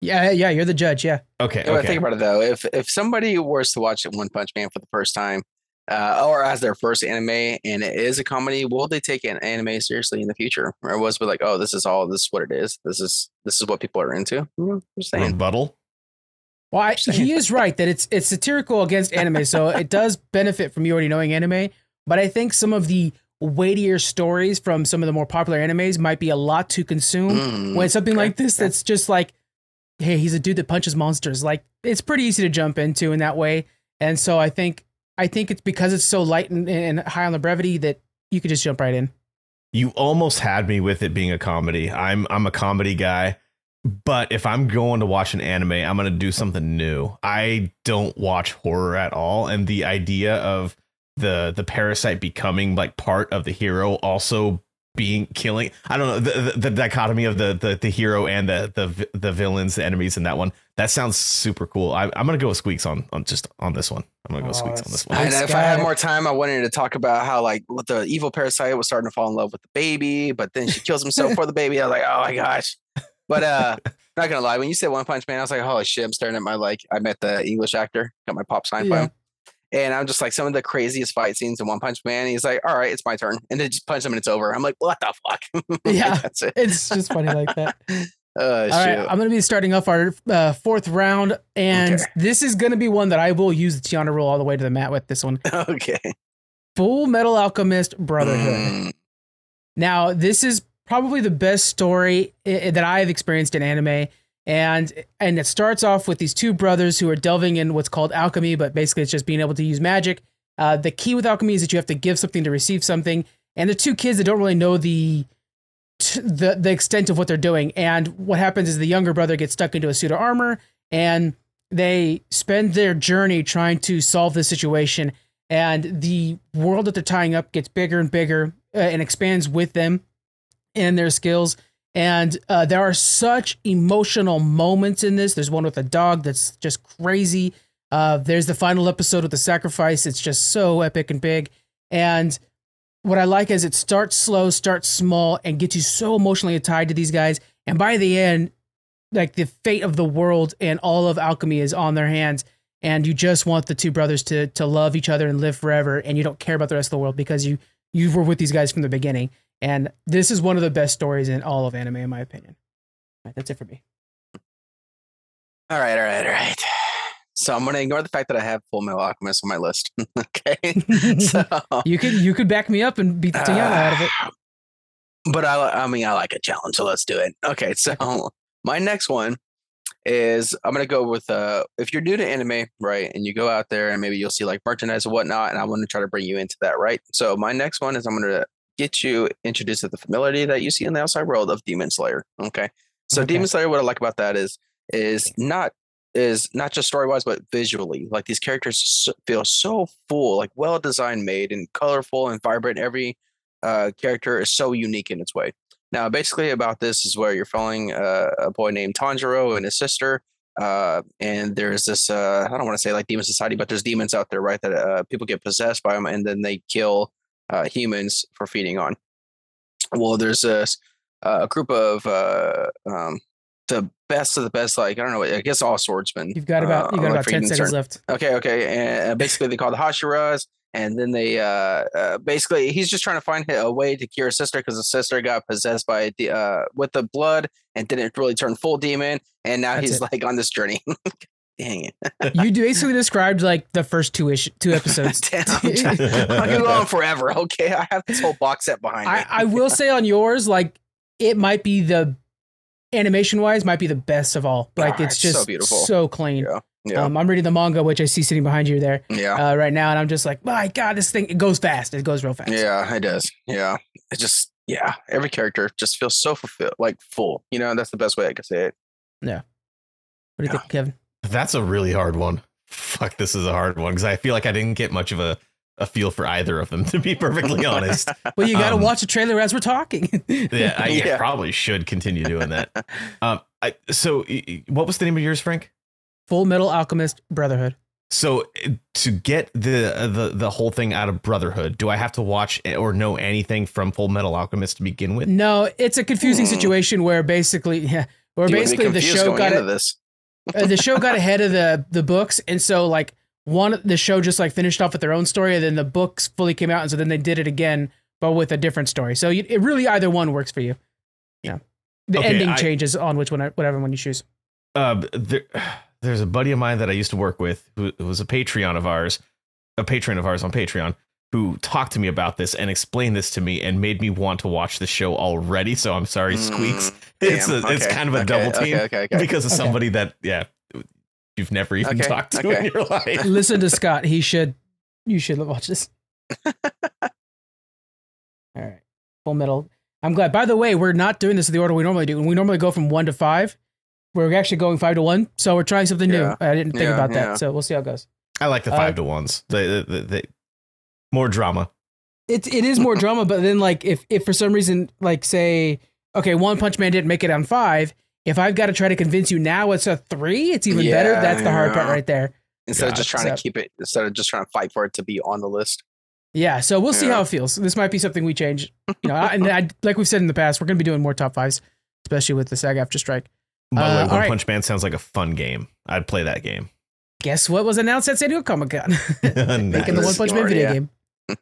Yeah, yeah, you're the judge. Yeah. Okay. Okay. Think about it though. If if somebody was to watch One Punch Man for the first time, uh, or as their first anime, and it is a comedy, will they take an anime seriously in the future, or was it like, oh, this is all, this is what it is, this is this is what people are into? I'm saying. Rebuttal. Well, I, he is right that it's it's satirical against anime, so it does benefit from you already knowing anime. But I think some of the weightier stories from some of the more popular animes might be a lot to consume mm, when something okay. like this that's just like hey, he's a dude that punches monsters. Like it's pretty easy to jump into in that way. And so I think I think it's because it's so light and, and high on the brevity that you could just jump right in. You almost had me with it being a comedy. I'm I'm a comedy guy, but if I'm going to watch an anime, I'm going to do something new. I don't watch horror at all, and the idea of the the parasite becoming like part of the hero also being killing. I don't know the, the, the dichotomy of the, the the hero and the the the villains, the enemies in that one. That sounds super cool. I, am gonna go with Squeaks on on just on this one. I'm gonna go oh, Squeaks on this one. And if I had more time, I wanted to talk about how like the evil parasite was starting to fall in love with the baby, but then she kills himself for the baby. I was like, oh my gosh. But uh, not gonna lie, when you said One Punch Man, I was like, holy shit! I'm staring at my like. I met the English actor, got my pop sign yeah. by him. And I'm just like some of the craziest fight scenes in One Punch Man. He's like, "All right, it's my turn," and then just punch him and it's over. I'm like, "What the fuck?" yeah, that's it. It's just funny like that. Uh, All right, I'm going to be starting off our uh, fourth round, and okay. this is going to be one that I will use the Tiana rule all the way to the mat with. This one, okay. Full Metal Alchemist Brotherhood. Mm. Now, this is probably the best story that I've experienced in anime and and it starts off with these two brothers who are delving in what's called alchemy, but basically it's just being able to use magic. Uh, the key with alchemy is that you have to give something to receive something, and the two kids that don't really know the the the extent of what they're doing. And what happens is the younger brother gets stuck into a suit of armor, and they spend their journey trying to solve the situation. And the world that they're tying up gets bigger and bigger uh, and expands with them and their skills and uh, there are such emotional moments in this. There's one with a dog that's just crazy. Uh, there's the final episode with the sacrifice. It's just so epic and big. And what I like is it starts slow, starts small, and gets you so emotionally tied to these guys. And by the end, like the fate of the world and all of alchemy is on their hands. And you just want the two brothers to to love each other and live forever, and you don't care about the rest of the world because you you were with these guys from the beginning. And this is one of the best stories in all of anime, in my opinion. All right, that's it for me. All right, all right, all right. So I'm gonna ignore the fact that I have Full Metal Alchemist on my list. okay. So You could you could back me up and beat the Tiana out of it. But I I mean I like a challenge, so let's do it. Okay, so my next one is I'm gonna go with uh if you're new to anime, right, and you go out there and maybe you'll see like merchandise and whatnot, and I want to try to bring you into that, right? So my next one is I'm gonna get you introduced to the familiarity that you see in the outside world of Demon Slayer. Okay. So Okay. Demon Slayer, what I like about that is is not is not just story wise, but visually. Like these characters feel so full, like well designed, made and colorful and vibrant. Every uh, character is so unique in its way. Now, basically, about this is where you're following uh, a boy named Tanjiro and his sister. Uh, and there's this, uh, I don't want to say like demon society, but there's demons out there, right? That uh, people get possessed by them and then they kill uh, humans for feeding on. Well, there's this uh, a group of uh, um, the best of the best, like, I don't know, I guess all swordsmen. You've got about uh, you got about ten seconds Slayer. left. Okay, okay. And uh, basically, they call the Hashiras, and then they uh, uh basically he's just trying to find a way to cure his sister because his sister got possessed by the uh with the blood and didn't really turn full demon, and now That's he's it. like on this journey. Dang it! You basically described like the first two ish two episodes. Damn, I'm trying- I can go on forever. Okay, I have this whole box set behind I, me. I will say on yours, like it might be the animation wise, might be the best of all. Like Ah, it's it's so just beautiful. so clean. Yeah, yeah, Um, I'm reading the manga, which I see sitting behind you there yeah, uh, right now, and I'm just like, my god, this thing it goes fast. It goes real fast. yeah. It does. Yeah, it just yeah. Every character just feels so fulfilled, like full. You know, that's the best way I could say it. Yeah. What do you think, Kevin? That's a really hard one. Fuck, this is a hard one because I feel like I didn't get much of a, a feel for either of them, to be perfectly honest. Well, you got to Um, watch the trailer as we're talking. yeah, I Yeah. probably should continue doing that. Um, I, so, y- y- what was the name of yours, Frank? Full Metal Alchemist Brotherhood. So, uh, to get the uh, the the whole thing out of Brotherhood, do I have to watch or know anything from Full Metal Alchemist to begin with? No, it's a confusing Hmm. situation where basically, yeah, where You basically the show got into it. this. Uh, the show got ahead of the the books, and so like one the show just like finished off with their own story, and then the books fully came out, and so then they did it again, but with a different story. So you, it really either one works for you. Yeah, the Okay, ending I- changes on which one, whatever one you choose. uh, there, there's a buddy of mine that I used to work with who who was a Patreon of ours, a patron of ours on Patreon, who talked to me about this and explained this to me and made me want to watch the show already. So I'm sorry, Squeaks. Mm, It's a, damn, it's kind of a okay, double okay, team Okay, okay, because of Okay. somebody that yeah you've never even Okay, talked to okay. in your life. Listen to Scott. He should. You should watch this. All right, Full Metal. I'm glad. By the way, we're not doing this in the order we normally do. We normally go from one to five. We're actually going five to one, so we're trying something Yeah. new. I didn't think Yeah, about that, yeah. so we'll see how it goes. I like the Uh, five to ones. They, they, they, more drama. It it is more drama, but then like if if for some reason like say okay, One Punch Man didn't make it on five. If I've got to try to convince you now it's a three, it's even better. That's the hard part right there. Instead of just trying so- to keep it, instead of just trying to fight for it to be on the list. Yeah, so we'll see how it feels. This might be something we change. You know, I- and I, like we've said in the past, we're going to be doing more top fives, especially with the SAG-AFTRA strike. By the Uh, way, One right. Punch Man sounds like a fun game. I'd play that game. Guess what was announced at San Diego Comic Con? Making the One Punch Man video yeah. game.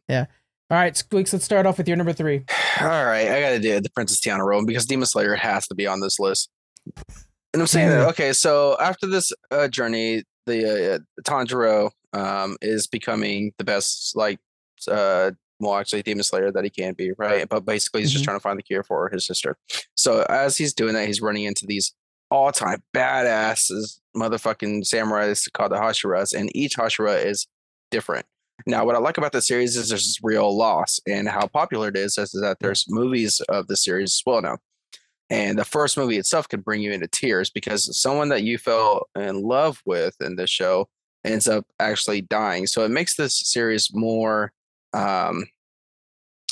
Yeah. All right, Squeaks, let's start off with your number three. All right, I gotta do it, the Princess Tiana Rowan because Demon Slayer has to be on this list. And I'm saying that okay, so after this uh, journey, the uh, Tanjiro um, is becoming the best, like, uh, well, actually, Demon Slayer that he can be, right? But basically, he's just Mhm. trying to find the cure for his sister. So as he's doing that, he's running into these all-time badasses, motherfucking samurais called the Hashiras, and each Hashira is different. Now, what I like about the series is there's real loss, and how popular it is is that there's movies of the series as well now. And the first movie itself could bring you into tears because someone that you fell in love with in this show ends up actually dying. So it makes this series more, um,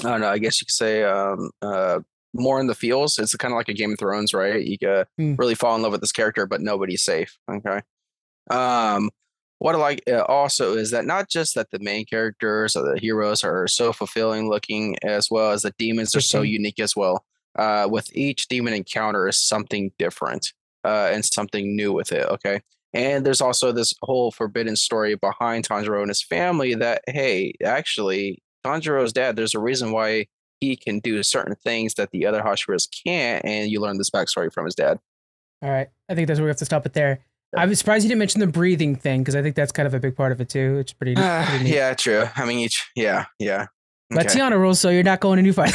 I don't know, I guess you could say, um, uh, more in the feels. It's kind of like a Game of Thrones, right? You could Hmm. really fall in love with this character, but nobody's safe. Okay. Um, what I like uh, also is that not just that the main characters or the heroes are so fulfilling looking, as well as the demons are so unique as well. uh, with each demon encounter is something different uh, and something new with it. Okay. And there's also this whole forbidden story behind Tanjiro and his family that, hey, actually, Tanjiro's dad, there's a reason why he can do certain things that the other Hashiras can't. And you learn this backstory from his dad. All right. I think that's where we have to stop it there. I'm surprised you didn't mention the breathing thing because I think that's kind of a big part of it too. It's pretty, Uh, pretty neat. yeah, true. I mean, each, yeah, yeah. But Okay. Tiana rules, so you're not going to new fight.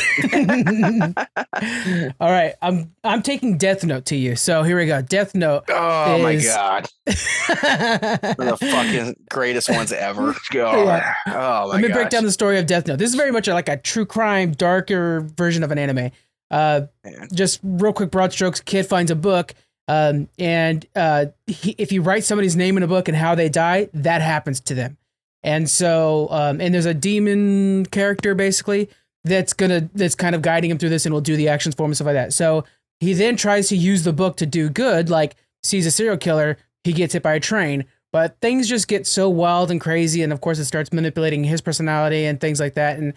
All right, I'm I'm taking Death Note to you. So here we go. Death Note. oh my God. The fucking greatest ones ever. God. Yeah. Oh my god. Let me break down the story of Death Note. This is very much like a true crime, darker version of an anime. Uh, Man. just real quick, broad strokes. Kid finds a book, um, and uh, he, if you write somebody's name in a book and how they die, that happens to them. And so, um, and there's a demon character basically that's gonna that's kind of guiding him through this and will do the actions for him and stuff like that. So he then tries to use the book to do good, like sees a serial killer, he gets hit by a train. But things just get so wild and crazy, and of course it starts manipulating his personality and things like that. And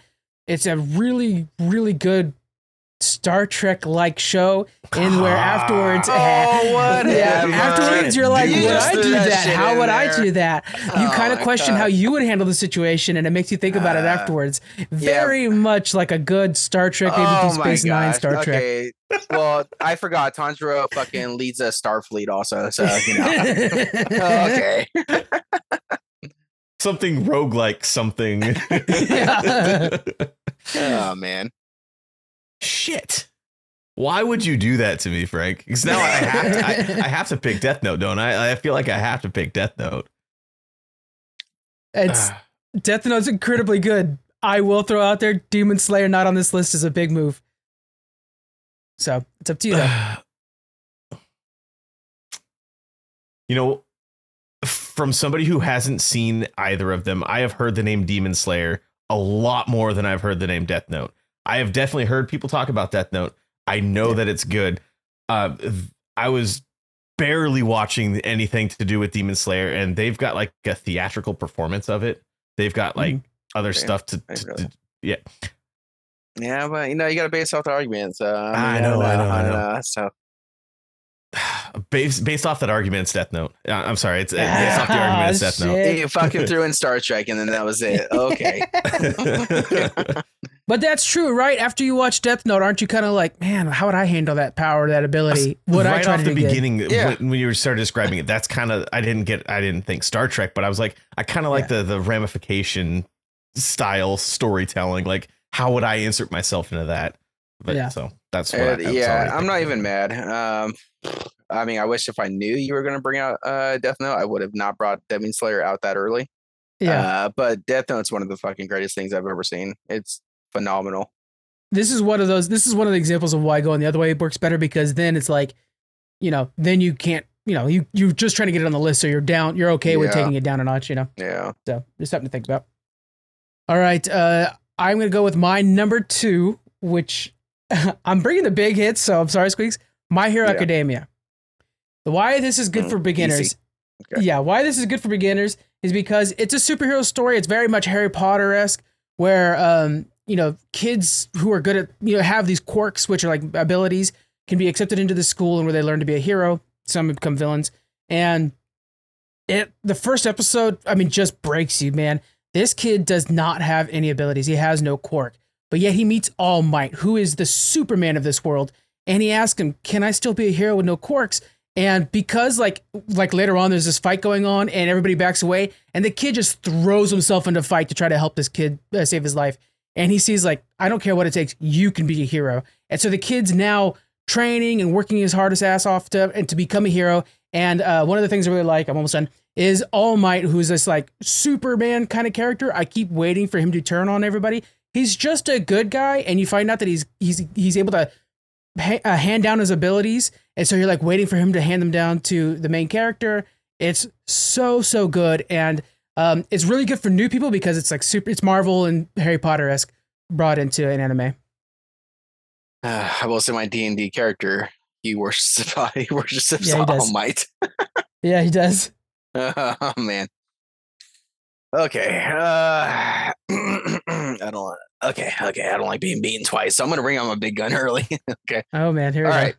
it's a really, really good Star Trek like show in where afterwards Oh, whatever. yeah, afterwards you're like, You would I do that that? How in would I do that? You Oh kind of my question how you would handle the situation, and it makes you think about it Uh, afterwards. Very much like a good Star Trek, maybe oh Deep my Space Nine gosh. Star Trek. Well, I forgot Tanjiro fucking leads a Starfleet also. So, you know. okay. something roguelike something. Yeah. Oh, man. Shit. Why would you do that to me, Frank? Because now I have to, I, I have to pick Death Note, don't I? I feel like I have to pick Death Note. It's ah. Death Note's incredibly good. I will throw out there Demon Slayer not on this list is a big move. So it's up to you. Though. you know, from somebody who hasn't seen either of them, I have heard the name Demon Slayer a lot more than I've heard the name Death Note. I have definitely heard people talk about Death Note. I know Yeah. that it's good. Uh, I was barely watching anything to do with Demon Slayer, and they've got like a theatrical performance of it. They've got like other Okay. stuff to, to- really- to- yeah. Yeah, but you know, you got to base off the arguments. Uh, I know, I know, I know. That's tough. Based based off that argument, it's Death Note. Uh, I'm sorry, it's uh, based off the argument, it's Death Note. Shit. You fucking threw in Star Trek, and then that was it. Okay. But that's true, right? After you watch Death Note, aren't you kind of like, man, how would I handle that power, that ability? Would right I try off to the beginning Yeah. when, when you started describing it that's kind of i didn't get i didn't think star trek but i was like i kind of like the the ramification style storytelling like how would i insert myself into that but Yeah. so that's what Uh, I, that's all yeah, I I'm not even mad. Um, I mean, I wish if I knew you were going to bring out uh, Death Note, I would have not brought Demon Slayer out that early. Yeah. Uh, but Death Note's one of the fucking greatest things I've ever seen. It's phenomenal. this is one of those this is one of the examples of why going the other way works better because then it's like you know then you can't you know you you're just trying to get it on the list so you're down you're okay with taking it down a notch you know Yeah. so just something to think about all right uh i'm gonna go with my number two which i'm bringing the big hits so i'm sorry squeaks my hero Yeah. academia why this is good Mm, for beginners. Okay. yeah why this is good for beginners is because it's a superhero story. It's very much harry potter-esque where um you know kids who are good at you know have these quirks which are like abilities can be accepted into the school and where they learn to be a hero. Some become villains. And it the first episode i mean just breaks you man. This kid does not have any abilities. He has no quirk. But yet he meets all might who is the superman of this world. And he asks him can i still be a hero with no quirks and because like like later on there's this fight going on and everybody backs away and the kid just throws himself into fight to try to help this kid uh, save his life. And he sees like i don't care what it takes you can be a hero. And so the kid's now training and working his hardest ass off to and to become a hero. And uh, one of the things i really like i'm almost done is all might who's this like superman kind of character. I keep waiting for him to turn on everybody. He's just a good guy and you find out that he's he's he's able to uh, hand down his abilities and so you're like waiting for him to hand them down to the main character it's so so good and um, it's really good for new people because it's like super it's marvel and harry potter-esque brought into an anime Uh, I will say my D and D character. He worships. He worships Yeah, he. All Might. yeah he does oh man. Okay. Uh, I don't. Okay, okay. I don't like being beaten twice, so I'm gonna bring out my big gun early. okay. Oh man, here All we go. right.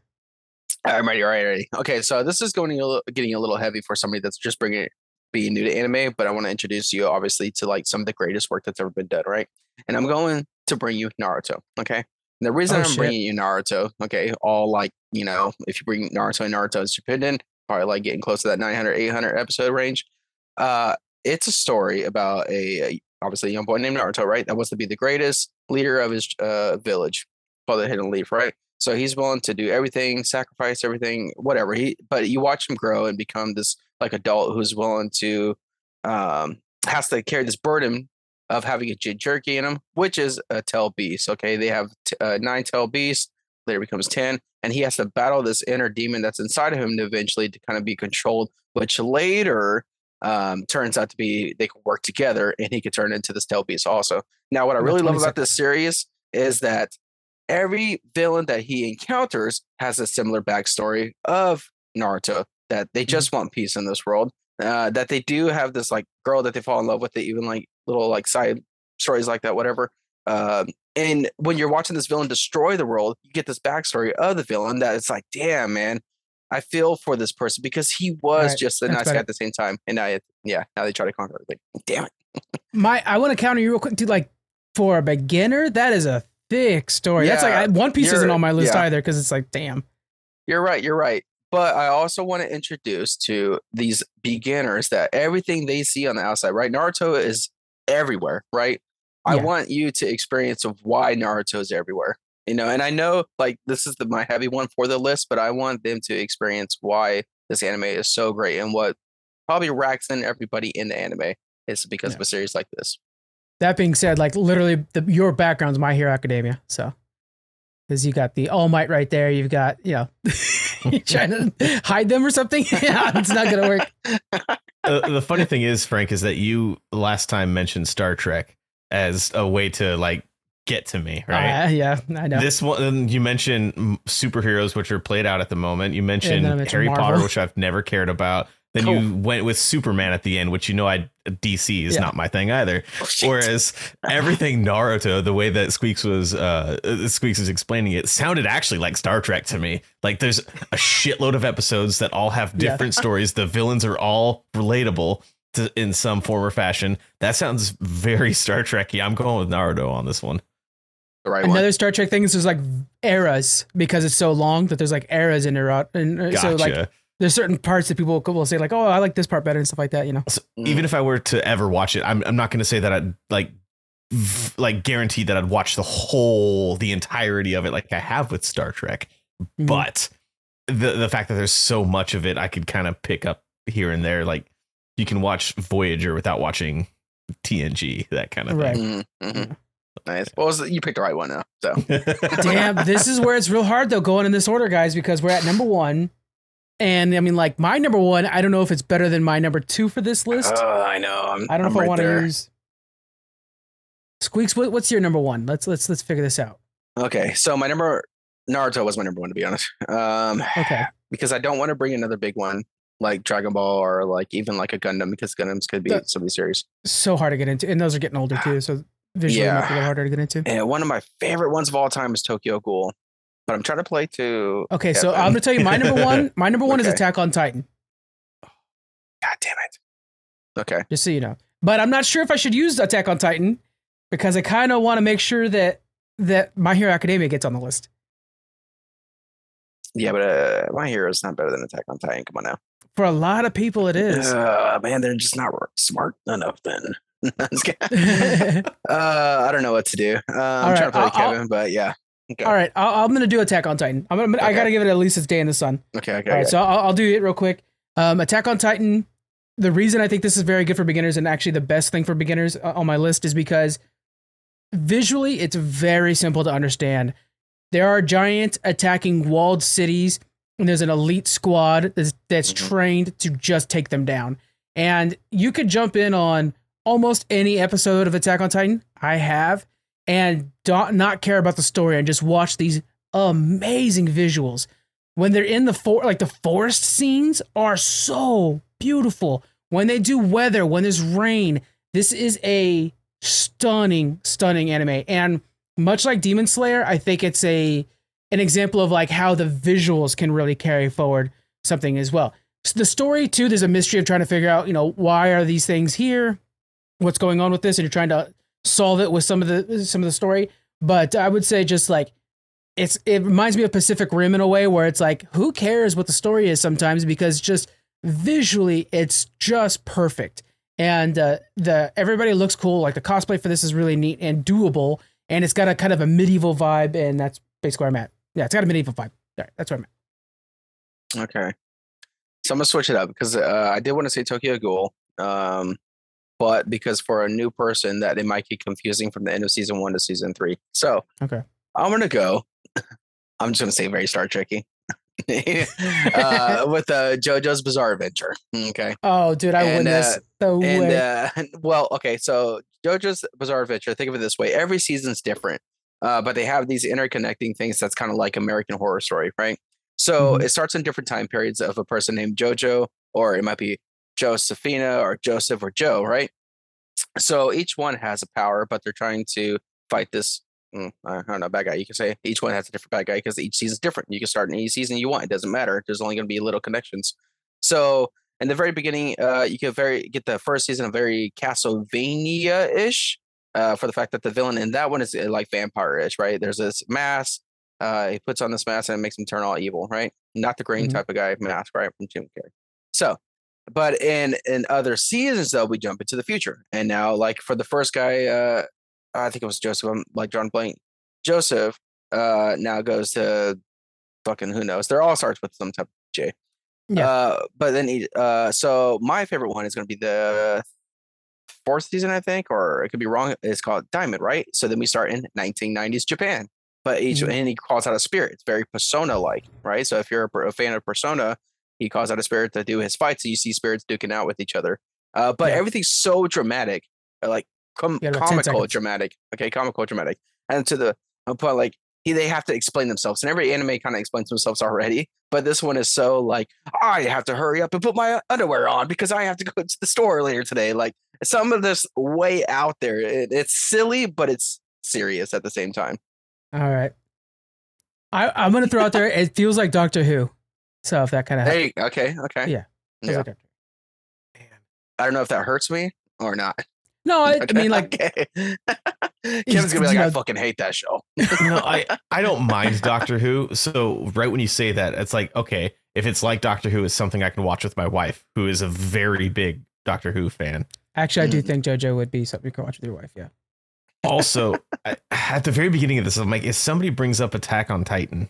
I'm ready. All right, ready. Okay, so this is going a little, getting a little heavy for somebody that's just bringing it, being new to anime, but I want to introduce you, obviously, to like some of the greatest work that's ever been done, right? And I'm going to bring you Naruto. Okay. And the reason Oh, I'm shit. bringing you Naruto, okay, all like you know, if you bring Naruto and Naruto Shippuden, probably like getting close to that 900, 800 episode range. Uh, it's a story about a, a obviously young boy named Naruto, right? That wants to be the greatest leader of his uh village, the Hidden Leaf, right? So he's willing to do everything, sacrifice everything, whatever. He but you watch him grow and become this like adult who's willing to um has to carry this burden of having a jinchuriki in him, which is a tail beast. Okay, they have t- uh, nine tail beasts. Later becomes ten, and he has to battle this inner demon that's inside of him to eventually to kind of be controlled. Which later um, turns out to be they can work together, and he could turn into this tail beast also. Now, what I really love about this series is that every villain that he encounters has a similar backstory of Naruto. That they just want peace in this world. Uh, that they do have this like girl that they fall in love with. They even like little like side stories like that, whatever. Um, and when you're watching this villain destroy the world, you get this backstory of the villain that it's like, damn, man, I feel for this person because he was Right, just a that's nice guy at the same time. And now, it, yeah, now they try to conquer everything. Damn it. My, I want to counter you real quick, dude. Like for a beginner, that is a thick story. That's like I, One Piece isn't on my list yeah. either because it's like, damn. You're right. You're right. But I also want to introduce to these beginners that everything they see on the outside, right? Naruto is everywhere, right? I want you to experience of why Naruto is everywhere. You know, and I know like this is the, my heavy one for the list, but I want them to experience why this anime is so great and what probably racks in everybody in the anime is because Yeah. of a series like this. That being said, like literally, the, your background's My Hero Academia. So, because you got the All Might right there, you've got you know, you trying to hide them or something. yeah, it's not gonna work. uh, the funny thing is, Frank, is that you last time mentioned Star Trek as a way to like get to me, right? Uh, yeah, I know. This one, you mentioned superheroes, which are played out at the moment. You mentioned, mentioned Harry Marvel. Potter, which I've never cared about. Then Cool. you went with Superman at the end, which you know I DC is Yeah. not my thing either. Oh. Whereas everything Naruto, the way that Squeaks was uh uh, Squeaks is explaining it, sounded actually like Star Trek to me. Like there's a shitload of episodes that all have Yeah. different stories. The villains are all relatable to, in some form or fashion. That sounds very Star Trekky. I'm going with Naruto on this one. The right one. Another Star Trek thing is there's like eras because it's so long that there's like eras in it. And uh, Gotcha. so like there's certain parts that people will say like, oh, I like this part better and stuff like that. You know. So Mm. even if I were to ever watch it, I'm I'm not going to say that I'd like like guarantee that I'd watch the whole the entirety of it like I have with Star Trek. Mhm. But the the fact that there's so much of it, I could kind of pick up here and there. Like you can watch Voyager without watching TNG, that kind of Right. Mhm, mhm. Nice. Well, you picked the right one now. So. Damn, this is where it's real hard though going in this order, guys, because we're at number one. And I mean, like my number one, I don't know if it's better than my number two for this list. Oh, I know. I'm, I don't know I'm if I want to use Squeaks. What, what's your number one? Let's let's let's figure this out. Okay, so my number Naruto was my number one to be honest. Um, Okay. because I don't want to bring another big one like Dragon Ball or like even like a Gundam because Gundams could be The- some of these series. So hard to get into, and those are getting older too. So visually, be a little Yeah. harder to get into. And one of my favorite ones of all time is Tokyo Ghoul, but I'm trying to play to. Okay, so I'm gonna tell you my number one. My number one is Attack on Titan. God damn it. Okay. just so you know. But I'm not sure if I should use Attack on Titan because I kind of want to make sure that that My Hero Academia gets on the list. Yeah, but uh, my hero is not better than Attack on Titan. Come on now. For a lot of people, it is. Uh, man, they're just not smart enough then. I'm just kidding. uh, I don't know what to do. Uh, I'm right, trying to play I'll- I'll- Kevin, but yeah. Okay. All right, I'll, I'm gonna do Attack on Titan. I'm gonna, I gotta give it at least its day in the sun. Okay. Okay. All right, okay. so I'll, I'll do it real quick. Um, Attack on Titan. The reason I think this is very good for beginners and actually the best thing for beginners uh, on my list is because visually it's very simple to understand. There are giant attacking walled cities, and there's an elite squad that's, that's Mhm. trained to just take them down. And you could jump in on almost any episode of Attack on Titan. I have, and don't, not care about the story and just watch these amazing visuals when they're in the for like the forest scenes are so beautiful when they do weather when there's rain this is a stunning, stunning anime. And much like Demon Slayer, I think it's a an example of like how the visuals can really carry forward something as well. So the story too, there's a mystery of trying to figure out, you know, why are these things here? What's going on with this? And you're trying to solve it with some of the some of the story. But I would say just like it's it reminds me of Pacific Rim in a way where it's like who cares what the story is sometimes because just visually it's just perfect. And uh, the everybody looks cool. Like the cosplay for this is really neat and doable and it's got a kind of a medieval vibe and that's basically where I'm at. Yeah it's got a medieval vibe. All right, that's where I'm at. Okay. So I'm gonna switch it up because uh, I did want to say Tokyo Ghoul. Um, but because for a new person that it might get confusing from the end of season one to season three so okay I'm gonna go I'm just gonna say very Star Trekky. uh, with uh, JoJo's Bizarre Adventure. Okay. Oh, dude, I win this. Uh, and uh, well, okay, so JoJo's Bizarre Adventure. Think of it this way: every season's different, uh, but they have these interconnecting things. That's kind of like American Horror Story, right? So mm-hmm. it starts in different time periods of a person named JoJo, or it might be Josephina, or Joseph, or Joe, right? So each one has a power, but they're trying to fight this Mm, I don't know, bad guy. You can say each one has a different bad guy because each season is different. You can start in any season you want. It doesn't matter. There's only going to be little connections. So in the very beginning, uh, you can very get the first season of very Castlevania ish. Uh, for the fact that the villain in that one is uh, like vampire ish, right? There's this mask. Uh, he puts on this mask and it makes him turn all evil, right? Not the green mm-hmm. type of guy mask, right? From Jim Carrey. So, but in in other seasons though, we jump into the future, and now like for the first guy, uh, I think it was Joseph. I'm like John Blank. Joseph uh, now goes to fucking who knows. They're all starts with some type of J. Yeah. Uh, but then he, uh, so my favorite one is going to be the fourth season, I think, or it could be wrong. It's called Diamond, right? So then we start in 1990s Japan. But each mm-hmm. and he calls out a spirit. It's very Persona like, right? So if you're a, a, fan of Persona, he calls out a spirit to do his fights. So you see spirits duking out with each other. Uh, but yeah. everything's so dramatic. Like com- comical dramatic. Okay, comical dramatic. And to the point, like he, they have to explain themselves, and every anime kind of explains themselves already. But this one is so like I have to hurry up and put my underwear on because I have to go to the store later today. Like some of this way out there. It, it's silly, but it's serious at the same time. All right. I, I'm gonna throw out there. It feels like Doctor Who. So if that kind of hey, okay, okay, yeah, yeah. Like I don't know if that hurts me or not. No, I, I mean like okay. Kim's gonna be like, I fucking hate that show. no, I, I don't mind Doctor Who. So right when you say that, it's like, okay, if it's like Doctor Who, it's something I can watch with my wife, who is a very big Doctor Who fan. Actually, I do mm. think JoJo would be something you can watch with your wife. Yeah. Also, at the very beginning of this, I'm like, if somebody brings up Attack on Titan,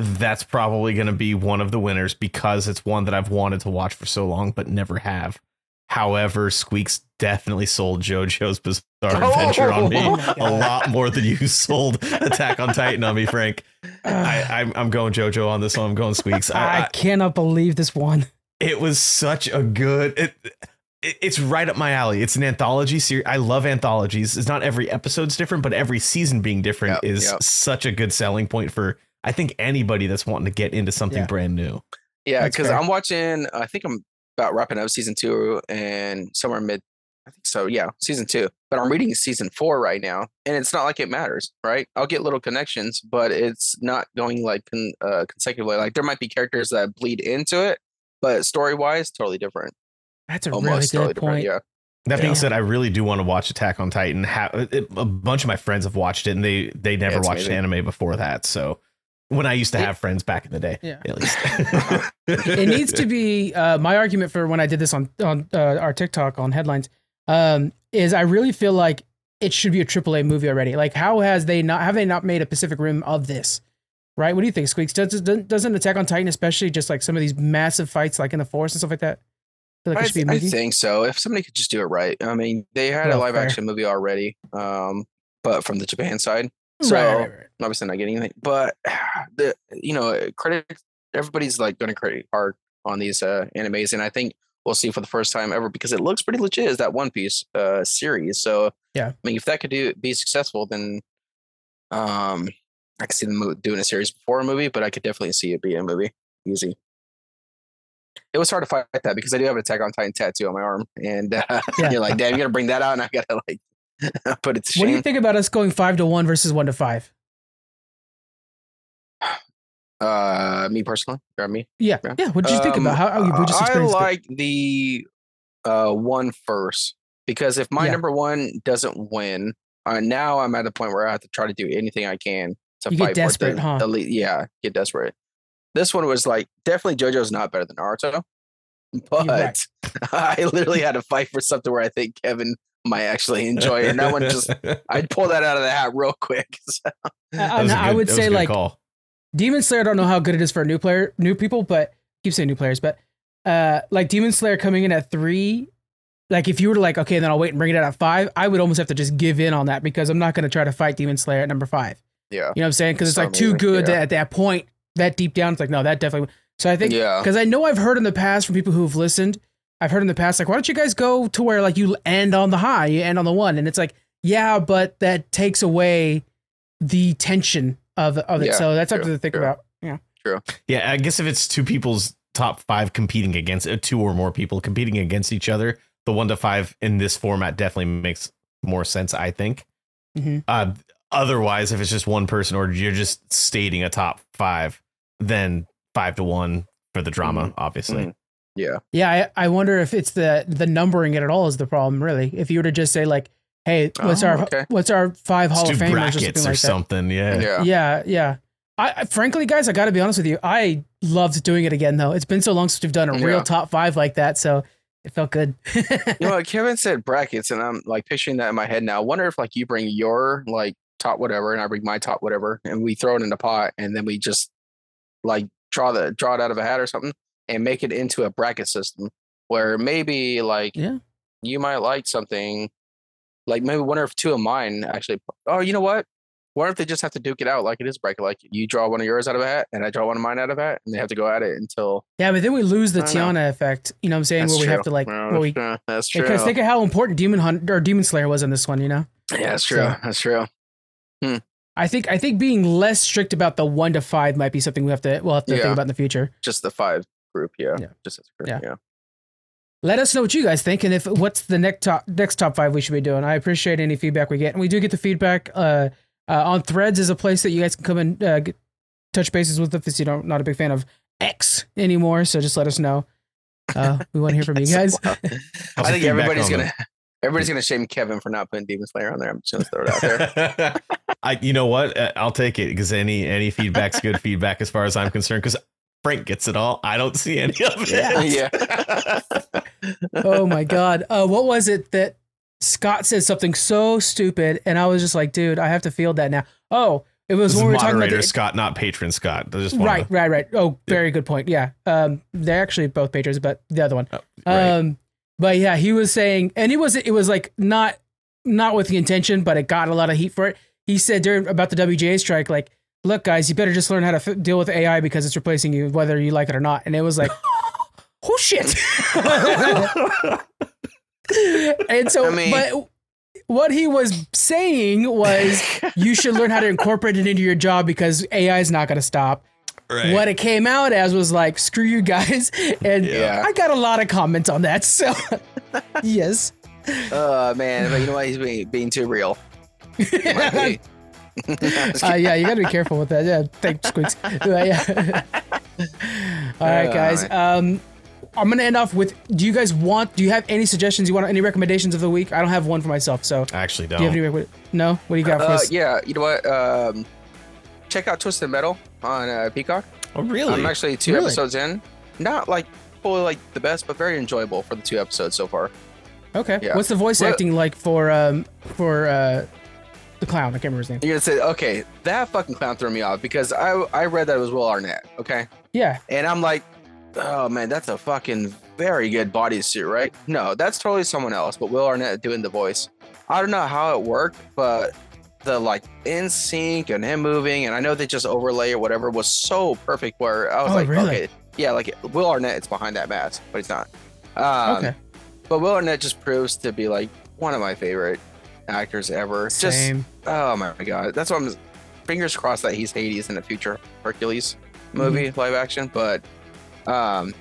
that's probably going to be one of the winners because it's one that I've wanted to watch for so long but never have. However, Squeaks definitely sold JoJo's Bizarre oh! Adventure on me oh a lot more than you sold Attack on Titan on me, Frank. I, am I'm going JoJo on this one. I'm going Squeaks. I, I, cannot believe this one. It was such a good. It, it, it's right up my alley. It's an anthology series. I love anthologies. It's not every episode's different, but every season being different yep, is yep. such a good selling point for I think anybody that's wanting to get into something yeah. brand new. Yeah, because I'm watching. I think I'm about wrapping up season two and somewhere mid I think so. Yeah, season two. But I'm reading season four right now, and it's not like it matters, right? I'll get little connections, but it's not going like con- uh, consecutively. Like there might be characters that bleed into it, but story wise, totally different. That's a Almost really good totally point. Yeah. That yeah. being said, I really do want to watch Attack on Titan. a bunch of my friends have watched it, and they they never yeah, watched amazing. anime before that. So when I used to have friends back in the day. Yeah. At least. it needs to be uh, my argument for when I did this on on uh, our TikTok on headlines um, is I really feel like it should be a AAA movie already. Like how has they not have they not made a Pacific Rim of this? Right? What do you think, Squeaks? Does, doesn't Attack on Titan, especially just like some of these massive fights like in the forest and stuff like that? Like I, th- I, think so. If somebody could just do it right. I mean, they had well, a live fair. action movie already, um, but from the Japan side. So right, right, right. obviously not getting anything, but the you know credit everybody's like going to credit hard on these uh, animes, and I think we'll see for the first time ever because it looks pretty legit as that One Piece uh, series. So yeah, I mean if that could do be successful, then um I could see them doing a series before a movie, but I could definitely see it be a movie easy. It was hard to fight that because I do have an Attack on Titan tattoo on my arm, and uh, yeah. you're like, damn, you gotta bring that out, and I gotta like Put it to What do you think about us going five to one versus one to five? Uh, me personally, or me. Yeah, Yeah. yeah. What did you think Um, about how? we just I experienced it? like the uh one first because if my Yeah. number one doesn't win, uh, now I'm at a point where I have to try to do anything I can to You get fight desperate, for the, huh? the lead. Yeah, get desperate. This one was like definitely JoJo's not better than Naruto, but. I literally had to fight for something where I think Kevin might actually enjoy it, and that one just I'd pull that out of the hat real quick. So, I, That was a I good- would that was a say like call. Demon Slayer. I don't know how good it is for new player, new people, but keep saying new players, but uh, like Demon Slayer coming in at three. Like if you were to like, okay, then I'll wait and bring it out at five. I would almost have to just give in on that because I'm not going to try to fight Demon Slayer at number five. yeah, You know what I'm saying? Because it's It's like too good yeah. that at that point, that deep down, it's like no, that definitely. So I think yeah, because I know I've heard in the past from people who've listened, I've heard in the past like, why don't you guys go to where like you end on the high, you end on the one, and it's like, yeah, but that takes away the tension of of it. Yeah, so that's something true, to think true. about. Yeah, true. Yeah, I guess if it's two people's top five competing against uh, two or more people competing against each other, the one to five in this format definitely makes more sense. I think. Mhm. Uh, otherwise, if it's just one person or you're just stating a top five, then five to one for the drama, Mhm. obviously. Mhm. Yeah, yeah. I, I wonder if it's the the numbering it at all is the problem. Really, if you were to just say like, hey, what's Oh, our okay. what's our five Hall Let's of do Famers or something or like that. something. Yeah. yeah, Yeah, yeah. I, I frankly, guys, I got to be honest with you. I loved doing it again, though. It's been so long since we've done a real top five like that, so it felt good. You know? Kevin said brackets, and I'm like picturing that in my head now. I wonder if like you bring your like top whatever, and I bring my top whatever, and we throw it in the pot, and then we just like draw the draw it out of a hat or something, and make it into a bracket system where maybe like Yeah. you might like something, like maybe wonder if two of mine actually. Oh, you know what? Wonder if they just have to duke it out like it is bracket, like you draw one of yours out of a hat, and I draw one of mine out of a hat, and they have to go at it until yeah, but then we lose the don't know. Tiana effect. You know what I'm saying? that's where we have to like, Well, where we yeah, that's true. because think of how important Demon Hunt or Demon Slayer was in this one. You know, yeah, that's true. So- That's true. Hmm. I think I think being less strict about the one to five might be something we have to we'll have to Yeah. think about in the future. just the five group. Yeah. Yeah. Just as a group. Yeah. Yeah. Let us know what you guys think and if what's the next top next top five we should be doing. I appreciate any feedback we get, and we do get the feedback. Uh, uh, on Threads is a place that you guys can come and uh, get, touch bases with if you don't not a big fan of X anymore. So just let us know. Uh, we want to hear from you guys. Yes, well, I think everybody's gonna everybody's gonna shame Kevin for not putting Demon Slayer on there. I'm just gonna throw it out there. I, you know what? Uh, I'll take it because any any feedback's good feedback as far as I'm concerned. Because Frank gets it all. I don't see any of it. Yeah. oh my god. Uh, what was it that Scott said something so stupid, and I was just like, dude, I have to field that now. Oh, it was This when we were talking about moderator the, Scott, not patron Scott. I just wanna- right, right, right. Oh, very good point. Yeah, um, they're actually both patrons, but the other one. Oh, right. Um, but yeah, he was saying, and it was it was like not not with the intention, but it got a lot of heat for it. He said during about the WGA strike, like, look, guys, you better just learn how to f- deal with AI because it's replacing you, whether you like it or not. And it was like, oh shit. and so, I mean- but what he was saying was, you should learn how to incorporate it into your job because AI is not going to stop. right. What it came out as was like, screw you guys. And Yeah. I got a lot of comments on that. So, yes. Oh man, but you know what? He's being, being too real. Might uh, yeah, you got to be careful with that. Yeah, thanks, Squeaks. Yeah. All right, guys. Um, I'm gonna end off with. Do you guys want? Do you have any suggestions? You want any recommendations of the week? I don't have one for myself. So, I actually don't. Do you have any? Rec- no. What do you got for Uh, us? yeah, you know what? Um, check out Twisted Metal on uh, Peacock. Oh, really? I'm actually two Really? episodes in. Not like fully like the best, but very enjoyable for the two episodes so far. Okay. yeah. What's the voice Well- acting like for um for uh the clown? I can't remember his name. You're gonna say, okay, that fucking clown threw me off because I I read that it was Will Arnett. Okay, Yeah. and I'm like, oh man, that's a fucking very good bodysuit, right? No, that's totally someone else, but Will Arnett doing the voice. I don't know how it worked, but the like in sync and him moving, and I know they just overlay or whatever was so perfect. Where I was Oh, like, really? okay, yeah, like Will Arnett it's behind that mask, but he's not. Um, okay. But Will Arnett just proves to be like one of my favorite actors ever. Just Same. Oh my god, that's what I'm. Fingers crossed that he's Hades in a future Hercules movie, Mm-hmm. live action. But um,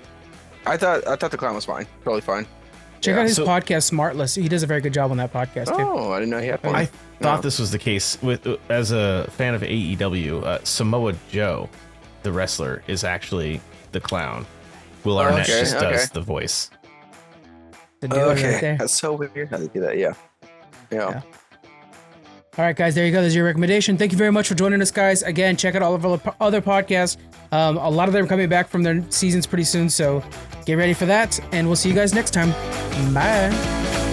I thought I thought the clown was fine, totally fine. Check Yeah, out his so- podcast, Smartless. He does a very good job on that podcast. too. Oh, I didn't know he had one. I thought No. this was the case with as a fan of AEW. Uh, Samoa Joe, the wrestler, is actually the clown. Will Oh, Arnett okay, just does the voice. The dude right okay, there. that's so weird how they do that. Yeah. Yeah. Yeah. All right, guys, there you go. There's your recommendation. Thank you very much for joining us, guys. Again, check out all of our other podcasts. Um, a lot of them are coming back from their seasons pretty soon, so get ready for that. And we'll see you guys next time. Bye.